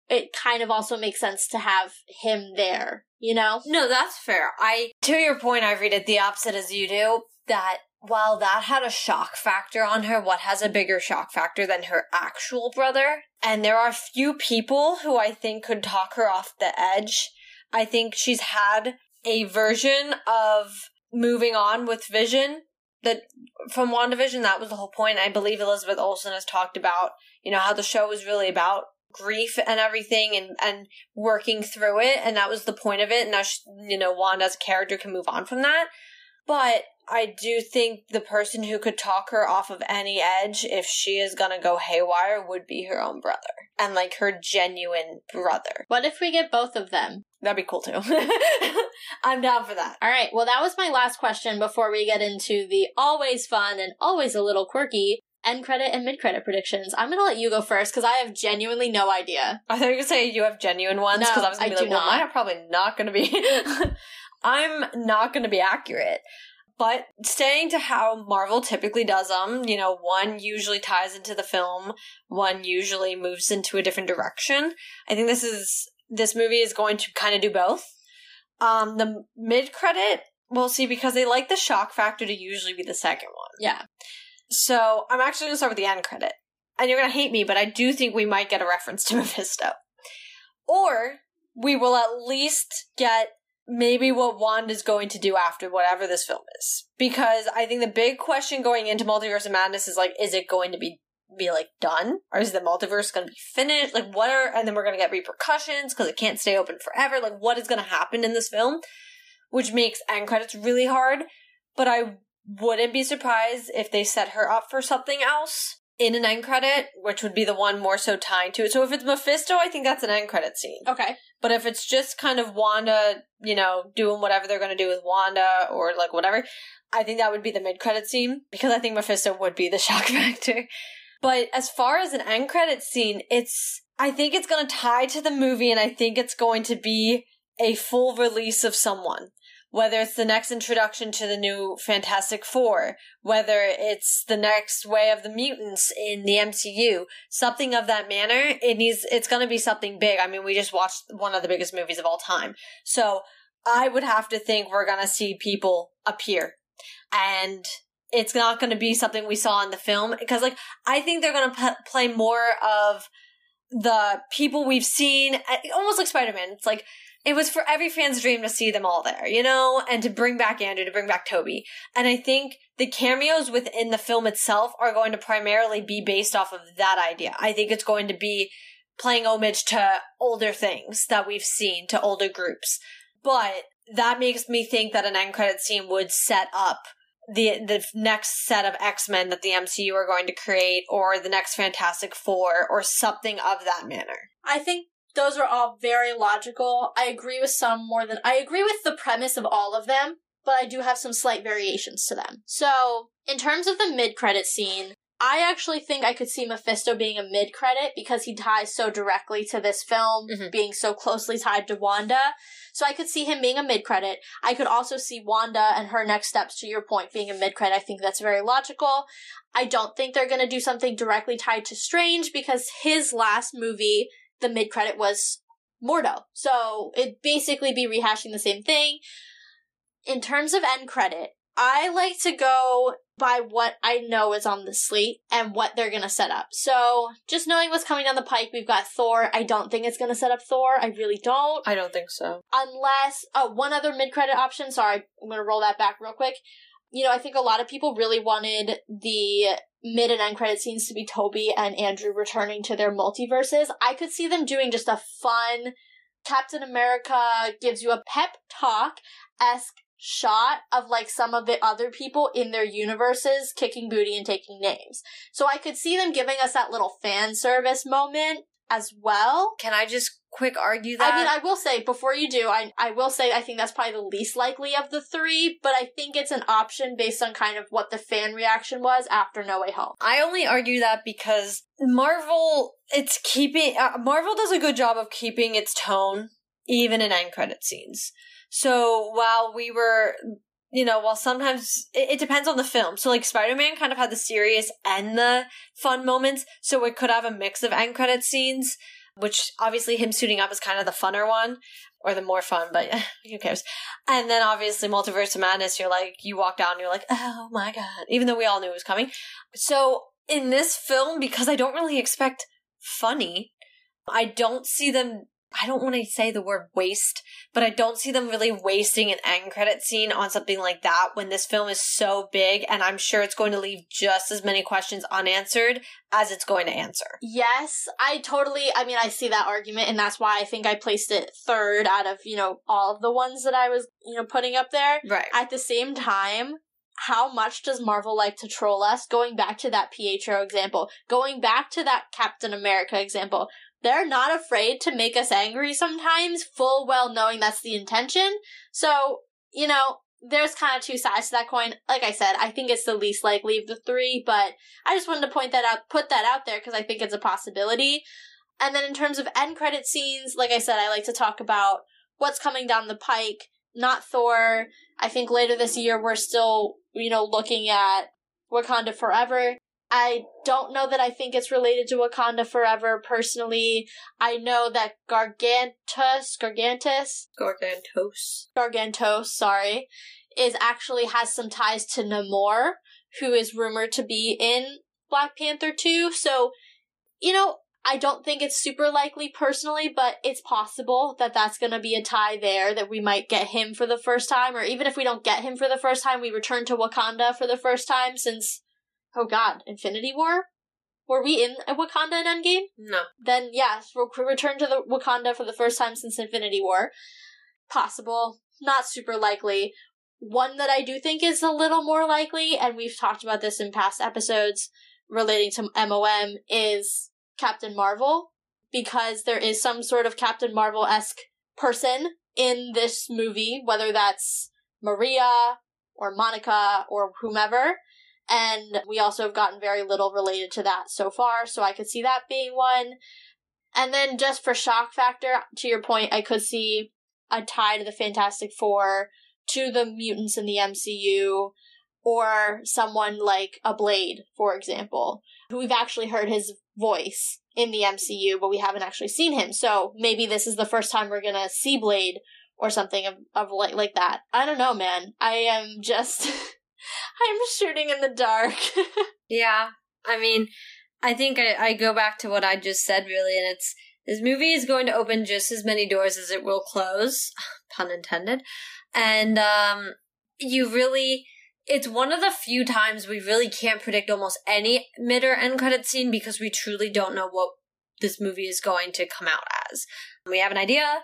it kind of also makes sense to have him there, you know? No, that's fair. I to your point, I read it the opposite as you do. That while that had a shock factor on her, what has a bigger shock factor than her actual brother? And there are few people who I think could talk her off the edge. I think she's had a version of moving on with Vision that from WandaVision, that was the whole point. I believe Elizabeth Olsen has talked about, you know, how the show was really about grief and everything and, and working through it. And that was the point of it. And now, she, you know, Wanda's character can move on from that. But I do think the person who could talk her off of any edge if she is gonna go haywire would be her own brother. And like her genuine brother. What if we get both of them? That'd be cool too. <laughs> I'm down for that. All right. Well, that was my last question before we get into the always fun and always a little quirky end credit and mid credit predictions. I'm to let you go first because I have genuinely no idea. I thought you were gonna say you have genuine ones because No, I was gonna I be like, well, not. mine are probably not gonna be. <laughs> I'm not gonna be accurate. But staying to how Marvel typically does them, you know, one usually ties into the film, one usually moves into a different direction. I think this is this movie is going to kind of do both. Um, the mid credit, we'll see because they like the shock factor to usually be the second one. Yeah. So I'm actually gonna start with the end credit. and you're gonna hate me, but I do think we might get a reference to <laughs> Mephisto. Or we will at least get maybe what Wanda's going to do after whatever this film is. Because I think the big question going into Multiverse of Madness is like, is it going to be be like done? Or is the multiverse going to be finished? Like what are and then we're going to get repercussions because it can't stay open forever. Like what is going to happen in this film? Which makes end credits really hard. But i wouldn't be surprised if they set her up for something else in an end credit, which would be the one more so tying to it. So if it's Mephisto, I think that's an end credit scene. Okay. But if it's just kind of Wanda, you know, doing whatever they're going to do with Wanda or like whatever, I think that would be the mid credit scene because I think Mephisto would be the <laughs> shock factor. But as far as an end credit scene, it's, I think it's going to tie to the movie and I think it's going to be a full release of someone whether it's the next introduction to the new Fantastic Four, whether it's the next way of the mutants in the MCU, something of that manner, it needs it's going to be something big. I mean, we just watched one of the biggest movies of all time. So, I would have to think we're going to see people appear. And it's not going to be something we saw in the film because like I think they're going to p- play more of the people we've seen eh, almost like Spider-Man. It's like it was for every fan's dream to see them all there, you know, and to bring back Andrew, to bring back Tobey. And I think the cameos within the film itself are going to primarily be based off of that idea. I think it's going to be playing homage to older things that we've seen, to older groups. But that makes me think that an end credit scene would set up the the next set of X-Men that the MCU are going to create or the next Fantastic Four or something of that manner. I think those are all very logical. I agree with some more than I agree with the premise of all of them, but I do have some slight variations to them. So, in terms of the mid-credit scene, I actually think I could see Mephisto being a mid credit because he ties so directly to this film, mm-hmm. being so closely tied to Wanda. So I could see him being a mid credit. I could also see Wanda and her next steps, to your point, being a mid credit. I think that's very logical. I don't think they're going to do something directly tied to Strange because his last movie the mid credit was Mordo. So it'd basically be rehashing the same thing. In terms of end credit, I like to go by what I know is on the slate and what they're gonna set up. So just knowing what's coming down the pike, we've got Thor. I don't think it's gonna set up Thor. I really don't. I don't think so. Unless oh, one other mid credit option. Sorry, I'm gonna roll that back real quick. You know, I think a lot of people really wanted the mid and end credit scenes to be Tobey and Andrew returning to their multiverses. I could see them doing just a fun Captain America gives you a pep talk esque shot of like some of the other people in their universes kicking booty and taking names. So I could see them giving us that little fan service moment as well. Can I just quick argue that? I mean, I will say before you do, I I will say I think that's probably the least likely of the three, but I think it's an option based on kind of what the fan reaction was after No Way Home. I only argue that because Marvel, it's keeping uh, Marvel does a good job of keeping its tone even in end credit scenes. So while we were you know, while sometimes it, it, depends on the film. So like Spider-Man kind of had the serious and the fun moments, so it could have a mix of end credit scenes, which obviously him suiting up is kind of the funner one. Or the more fun, but <laughs> who cares? And then obviously Multiverse of Madness, you're like, you walk down and you're like, oh my god. Even though we all knew it was coming. So in this film, because I don't really expect funny, I don't see them I don't want to say the word waste, but I don't see them really wasting an end credit scene on something like that when this film is so big and I'm sure it's going to leave just as many questions unanswered as it's going to answer. Yes, I totally, I mean, I see that argument and that's why I think I placed it third out of, you know, all of the ones that I was, you know, putting up there. Right. At the same time, how much does Marvel like to troll us? Going back to that Pietro example, going back to that Captain America example, they're not afraid to make us angry sometimes, full well knowing that's the intention. So, you know, there's kind of two sides to that coin. Like I said, I think it's the least likely of the three, but I just wanted to point that out, put that out there because I think it's a possibility. And then in terms of end credit scenes, like I said, I like to talk about what's coming down the pike, not Thor. I think later this year we're still, you know, looking at Wakanda Forever. I don't know that I think it's related to Wakanda Forever personally. I know that Gargantus, Gargantus, Gargantos, Gargantos, sorry, is actually has some ties to Namor, who is rumored to be in Black Panther 2. So You know, I don't think it's super likely personally, but it's possible that that's going to be a tie there, that we might get him for the first time, or even if we don't get him for the first time, we return to Wakanda for the first time since, oh god, Infinity War? Were we in a Wakanda in Endgame? No. Then, yes, we'll return to the Wakanda for the first time since Infinity War. Possible. Not super likely. One that I do think is a little more likely, and we've talked about this in past episodes relating to MOM, is Captain Marvel because there is some sort of Captain Marvel esque person in this movie, whether that's Maria or Monica or whomever. And we also have gotten very little related to that so far, so I could see that being one. And then just for shock factor, to your point, I could see a tie to the Fantastic Four, to the mutants in the MCU, or someone like a Blade, for example, who we've actually heard his voice in the MCU, but we haven't actually seen him. So maybe this is the first time we're gonna see Blade or something of, of like like that. I don't know, man. I am just <laughs> I'm shooting in the dark. <laughs> yeah. I mean, I think I, I go back to what I just said really, and it's this movie is going to open just as many doors as it will close, <laughs> pun intended. And um you really it's one of the few times we really can't predict almost any mid or end credit scene because we truly don't know what this movie is going to come out as. We have an idea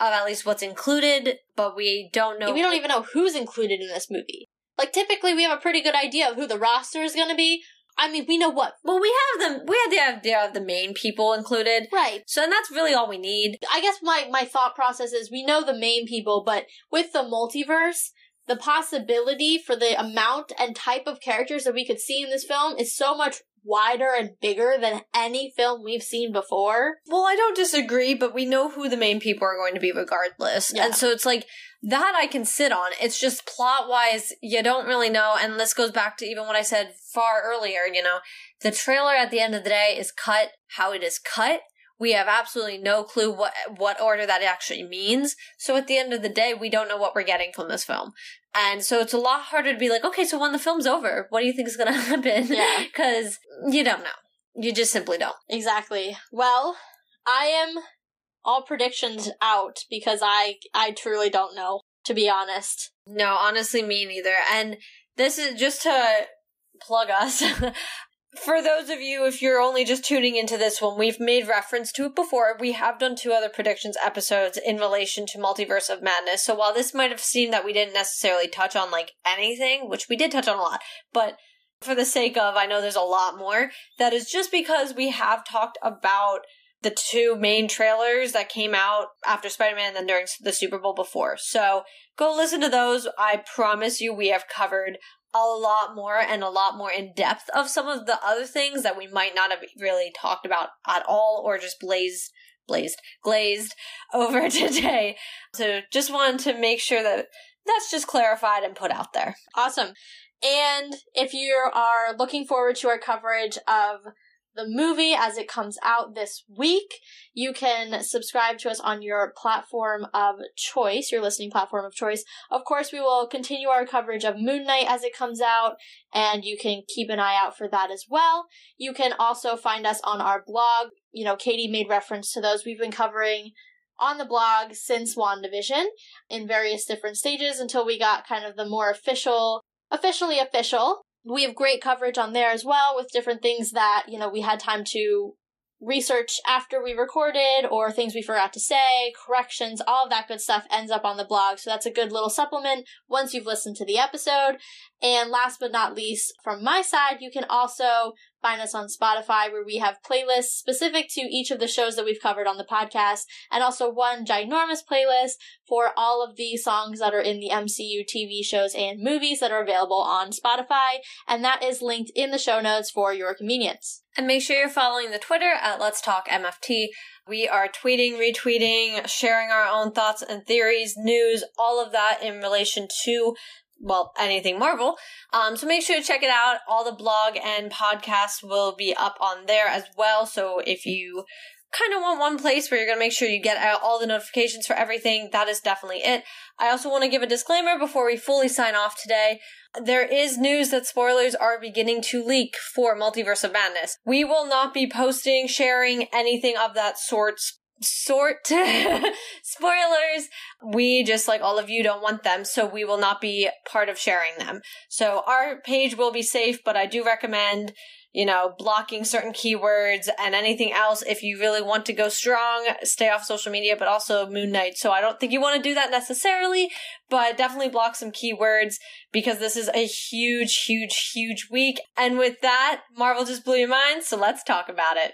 of at least what's included, but we don't know. We don't even know who's included in this movie. Like typically, we have a pretty good idea of who the roster is going to be. I mean, we know what. Well, we have them. We have the idea of the main people included, right? So, and that's really all we need. I guess my my thought process is we know the main people, but with the multiverse, the possibility for the amount and type of characters that we could see in this film is so much wider and bigger than any film we've seen before. Well, I don't disagree, but we know who the main people are going to be regardless. Yeah. And so it's like that I can sit on. It's just plot wise, you don't really know. And this goes back to even what I said far earlier, you know, the trailer at the end of the day is cut how it is cut we have absolutely no clue what what order that actually means. So at the end of the day, we don't know what we're getting from this film. And so it's a lot harder to be like, okay, so when the film's over, what do you think is going <laughs> to happen? Yeah. Because you don't know. You just simply don't. Exactly. Well, I am all predictions out because I I truly don't know, to be honest. No, honestly, me neither. And this is just to plug us. <laughs> for those of you, if you're only just tuning into this one, we've made reference to it before. We have done two other predictions episodes in relation to Multiverse of Madness. So while this might have seemed that we didn't necessarily touch on like anything, which we did touch on a lot, but for the sake of, I know there's a lot more, that is just because we have talked about the two main trailers that came out after Spider Man and then during the Super Bowl before. So go listen to those. I promise you, we have covered a lot more and a lot more in depth of some of the other things that we might not have really talked about at all or just blazed blazed glazed <laughs> over <laughs> today so just wanted to make sure that that's just clarified and put out there awesome and if you are looking forward to our coverage of the movie as it comes out this week. You can subscribe to us on your platform of choice, your listening platform of choice. Of course, we will continue our coverage of Moon Knight as it comes out, and you can keep an eye out for that as well. You can also find us on our blog. You know, Katie made reference to those. We've been covering on the blog since WandaVision in various different stages until we got kind of the more official, officially official we have great coverage on there as well with different things that, you know, we had time to research after we recorded or things we forgot to say, corrections, all of that good stuff ends up on the blog. So that's a good little supplement once you've listened to the episode. And last but not least, from my side, you can also find us on Spotify where we have playlists specific to each of the shows that we've covered on the podcast and also one ginormous playlist for all of the songs that are in the MCU TV shows and movies that are available on Spotify. And that is linked in the show notes for your convenience. And make sure you're following the Twitter at Let's Talk MFT. We are tweeting, retweeting, sharing our own thoughts and theories, news, all of that in relation to well, anything Marvel. Um, so make sure to check it out. All the blog and podcasts will be up on there as well. So if you kind of want one place where you're going to make sure you get out all the notifications for everything, that is definitely it. I also want to give a disclaimer before we fully sign off today. There is news that spoilers are beginning to leak for Multiverse of Madness. We will not be posting, sharing anything of that sort sort <laughs> spoilers. We just like all of you don't want them so we will not be part of sharing them. So our page will be safe but i do recommend you know blocking certain keywords and anything else if you really want to go strong stay off social media but also moon knight. So i don't think you want to do that necessarily but definitely block some keywords because this is a huge huge huge week. And with that marvel just blew your mind so let's talk about it